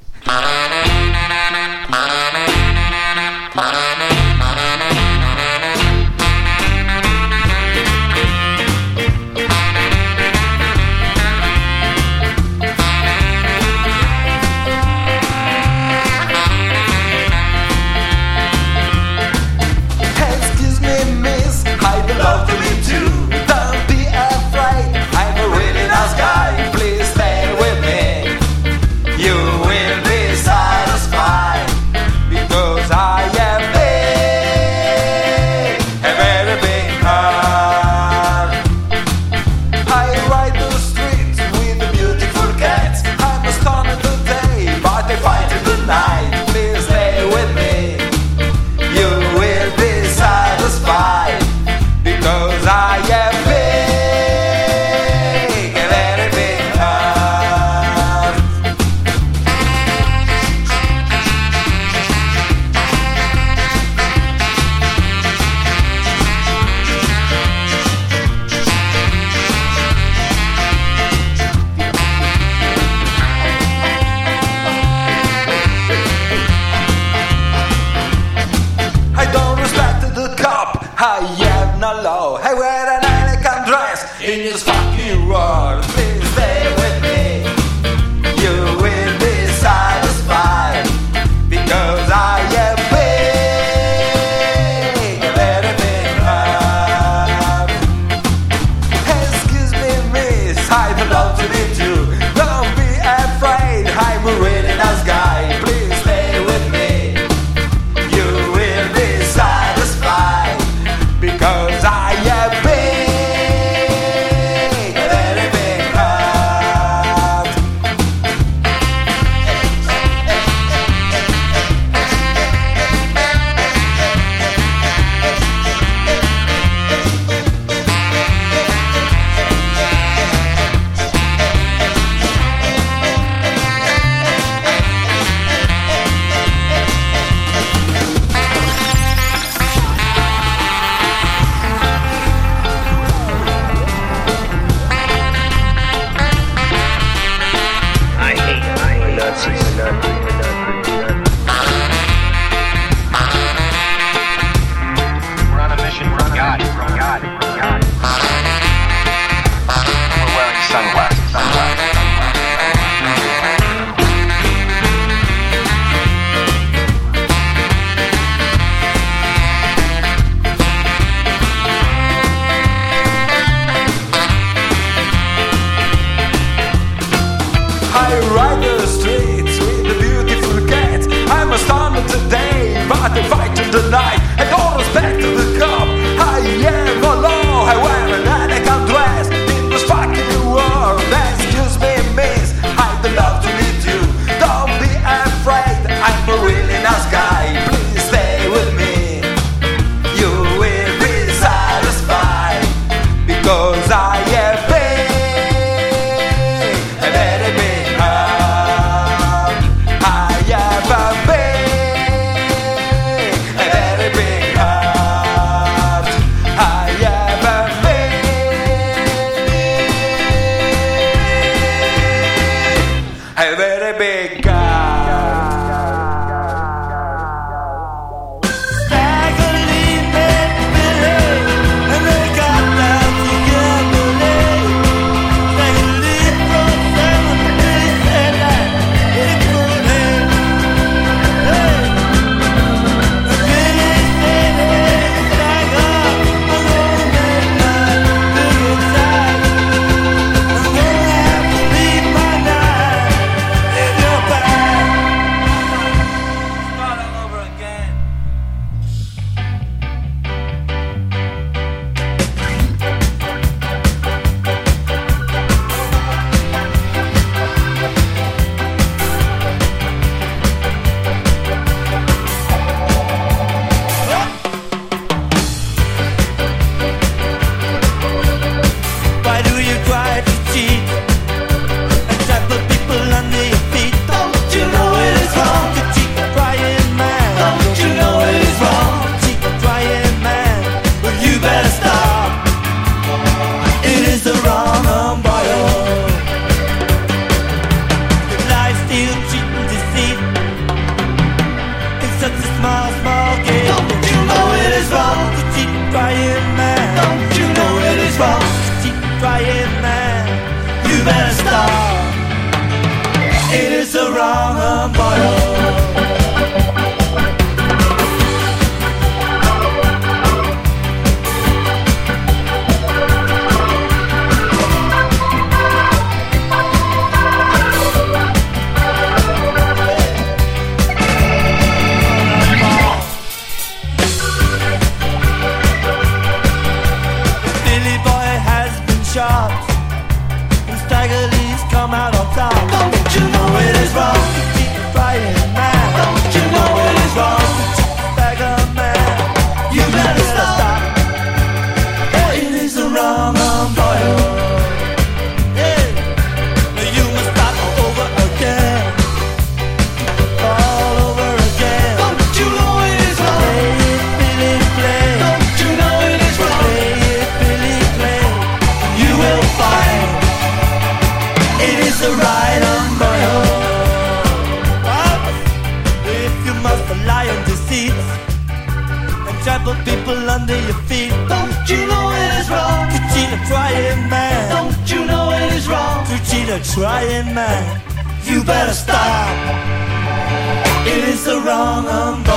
Better stop. It is the wrong umbrella.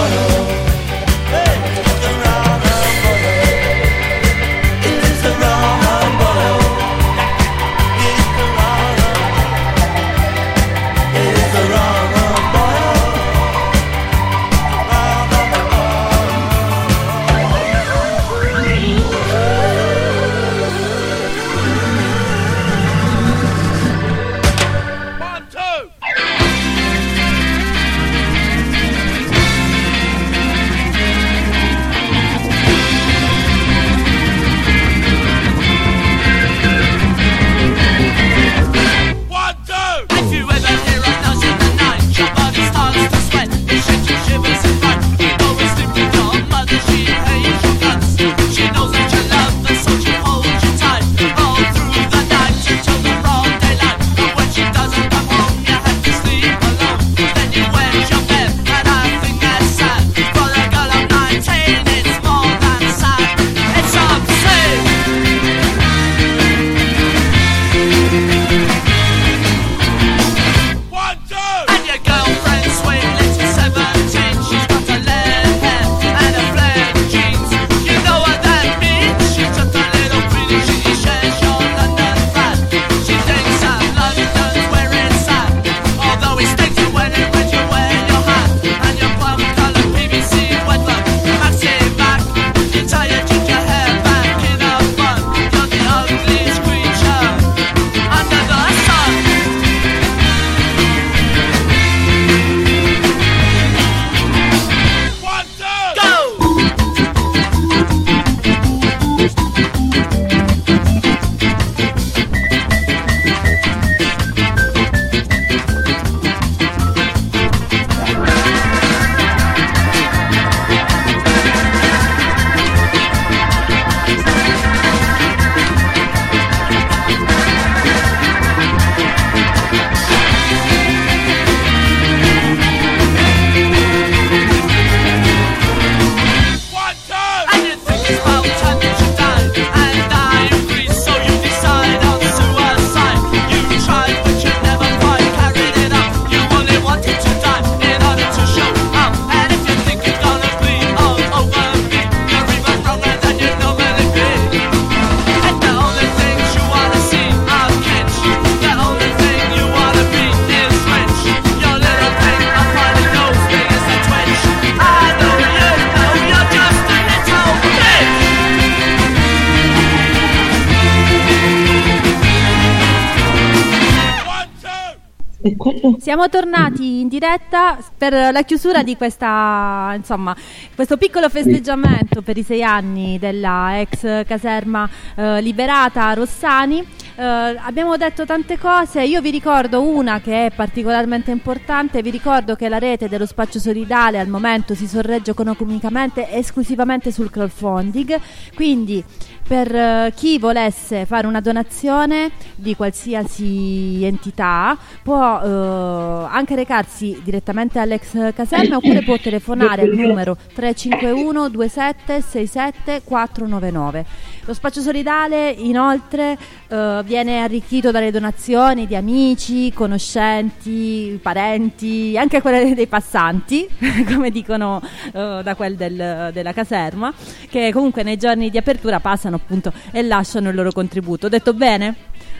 Per la chiusura di questa, insomma, questo piccolo festeggiamento per i sei anni della ex caserma eh, liberata Rossani. Eh, abbiamo detto tante cose, io vi ricordo una che è particolarmente importante, vi ricordo che la rete dello spazio solidale al momento si sorregge economicamente esclusivamente sul crowdfunding, quindi per eh, chi volesse fare una donazione di qualsiasi entità può eh, anche recarsi direttamente all'ex caserma [COUGHS] oppure può telefonare al numero 351 27 67 499. Lo spazio solidale inoltre eh, viene arricchito dalle donazioni di amici, conoscenti, parenti, anche quelle dei passanti, [LAUGHS] come dicono eh, da quel del- della caserma, che comunque nei giorni di apertura passano appunto e lasciano il loro contributo. Ho detto bene?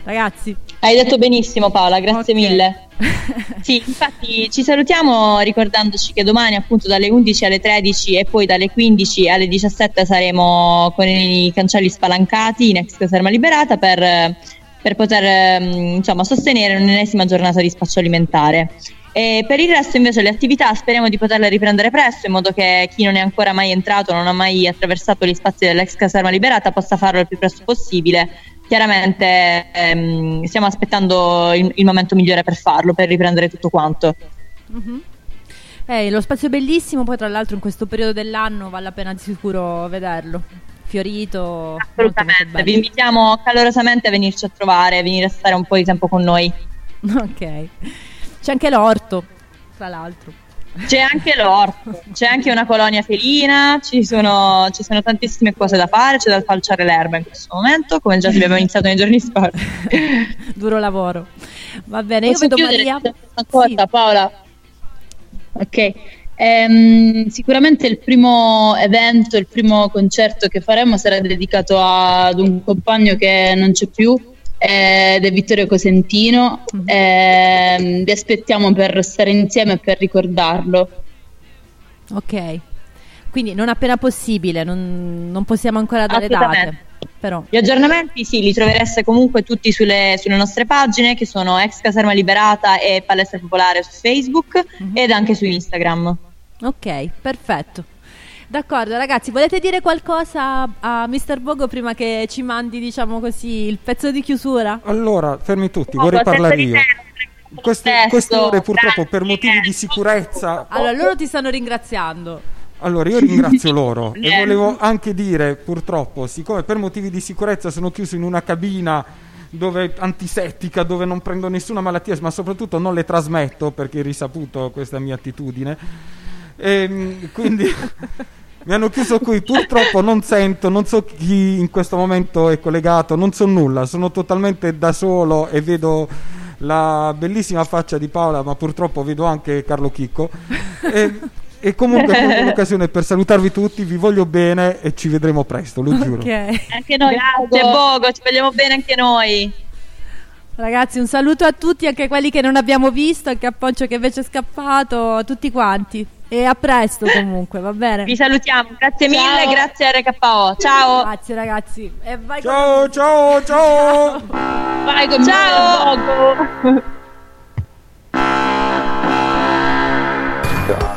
Ragazzi? Hai detto benissimo Paola, grazie mille. [LAUGHS] Sì, infatti ci salutiamo ricordandoci che domani appunto dalle 11 alle 13 e poi dalle 15 alle 17 saremo con i cancelli spalancati in ex caserma liberata per, per poter ehm, insomma, sostenere un'ennesima giornata di spaccio alimentare. E per il resto invece le attività speriamo di poterle riprendere presto in modo che chi non è ancora mai entrato, non ha mai attraversato gli spazi dell'ex caserma liberata possa farlo il più presto possibile. Chiaramente ehm, stiamo aspettando il, il momento migliore per farlo, per riprendere tutto quanto. Mhm. Eh, lo spazio è bellissimo, poi tra l'altro in questo periodo dell'anno vale la pena di sicuro vederlo. Fiorito, molto, molto Assolutamente, bello. vi invitiamo calorosamente a venirci a trovare, a venire a stare un po' di tempo con noi. Ok. C'è anche l'orto, tra l'altro. C'è anche l'orto, c'è anche una colonia felina, ci sono, ci sono tantissime cose da fare, c'è da falciare l'erba in questo momento, come già abbiamo iniziato nei giorni scorsi. [LAUGHS] Duro lavoro. Va bene, io Posso vedo chiudere Maria. una cosa, Paola? Ok. Ehm, sicuramente il primo evento, il primo concerto che faremo sarà dedicato ad un compagno che non c'è più ed è Vittorio Cosentino. Ehm, vi aspettiamo per stare insieme e per ricordarlo. Ok. Quindi non appena possibile, non, non possiamo ancora dare date. Però. Gli aggiornamenti sì, li trovereste comunque tutti sulle, sulle nostre pagine che sono ex Caserma Liberata e Palestra Popolare su Facebook ed anche su Instagram. Ok, perfetto. D'accordo, ragazzi, volete dire qualcosa a Mr. Bogo prima che ci mandi, diciamo così, il pezzo di chiusura? Allora, fermi tutti, vorrei parlare io. te, Queste, queste ore purtroppo per motivi di sicurezza Allora, loro ti stanno ringraziando. Allora, io ringrazio [LAUGHS] loro e volevo anche dire, purtroppo, siccome per motivi di sicurezza sono chiuso in una cabina dove antisettica, dove non prendo nessuna malattia, ma soprattutto non le trasmetto perché è risaputo questa mia attitudine. Ehm, quindi [LAUGHS] mi hanno chiuso qui, purtroppo non sento, non so chi in questo momento è collegato, non so nulla, sono totalmente da solo e vedo la bellissima faccia di Paola, ma purtroppo vedo anche Carlo Chicco. E, e comunque colgo l'occasione per salutarvi tutti, vi voglio bene e ci vedremo presto, lo giuro. Anche noi, grazie Bogo, ci vogliamo bene anche noi. Ragazzi, un saluto a tutti, anche quelli che non abbiamo visto, anche a Poncio che invece è scappato, a tutti quanti. E a presto comunque, va bene? Vi salutiamo, grazie Ciao. mille, grazie a RKO. Ciao. Grazie ragazzi. E vai ciao, ciao, ciao. Vai con ciao. Bogo. [LAUGHS]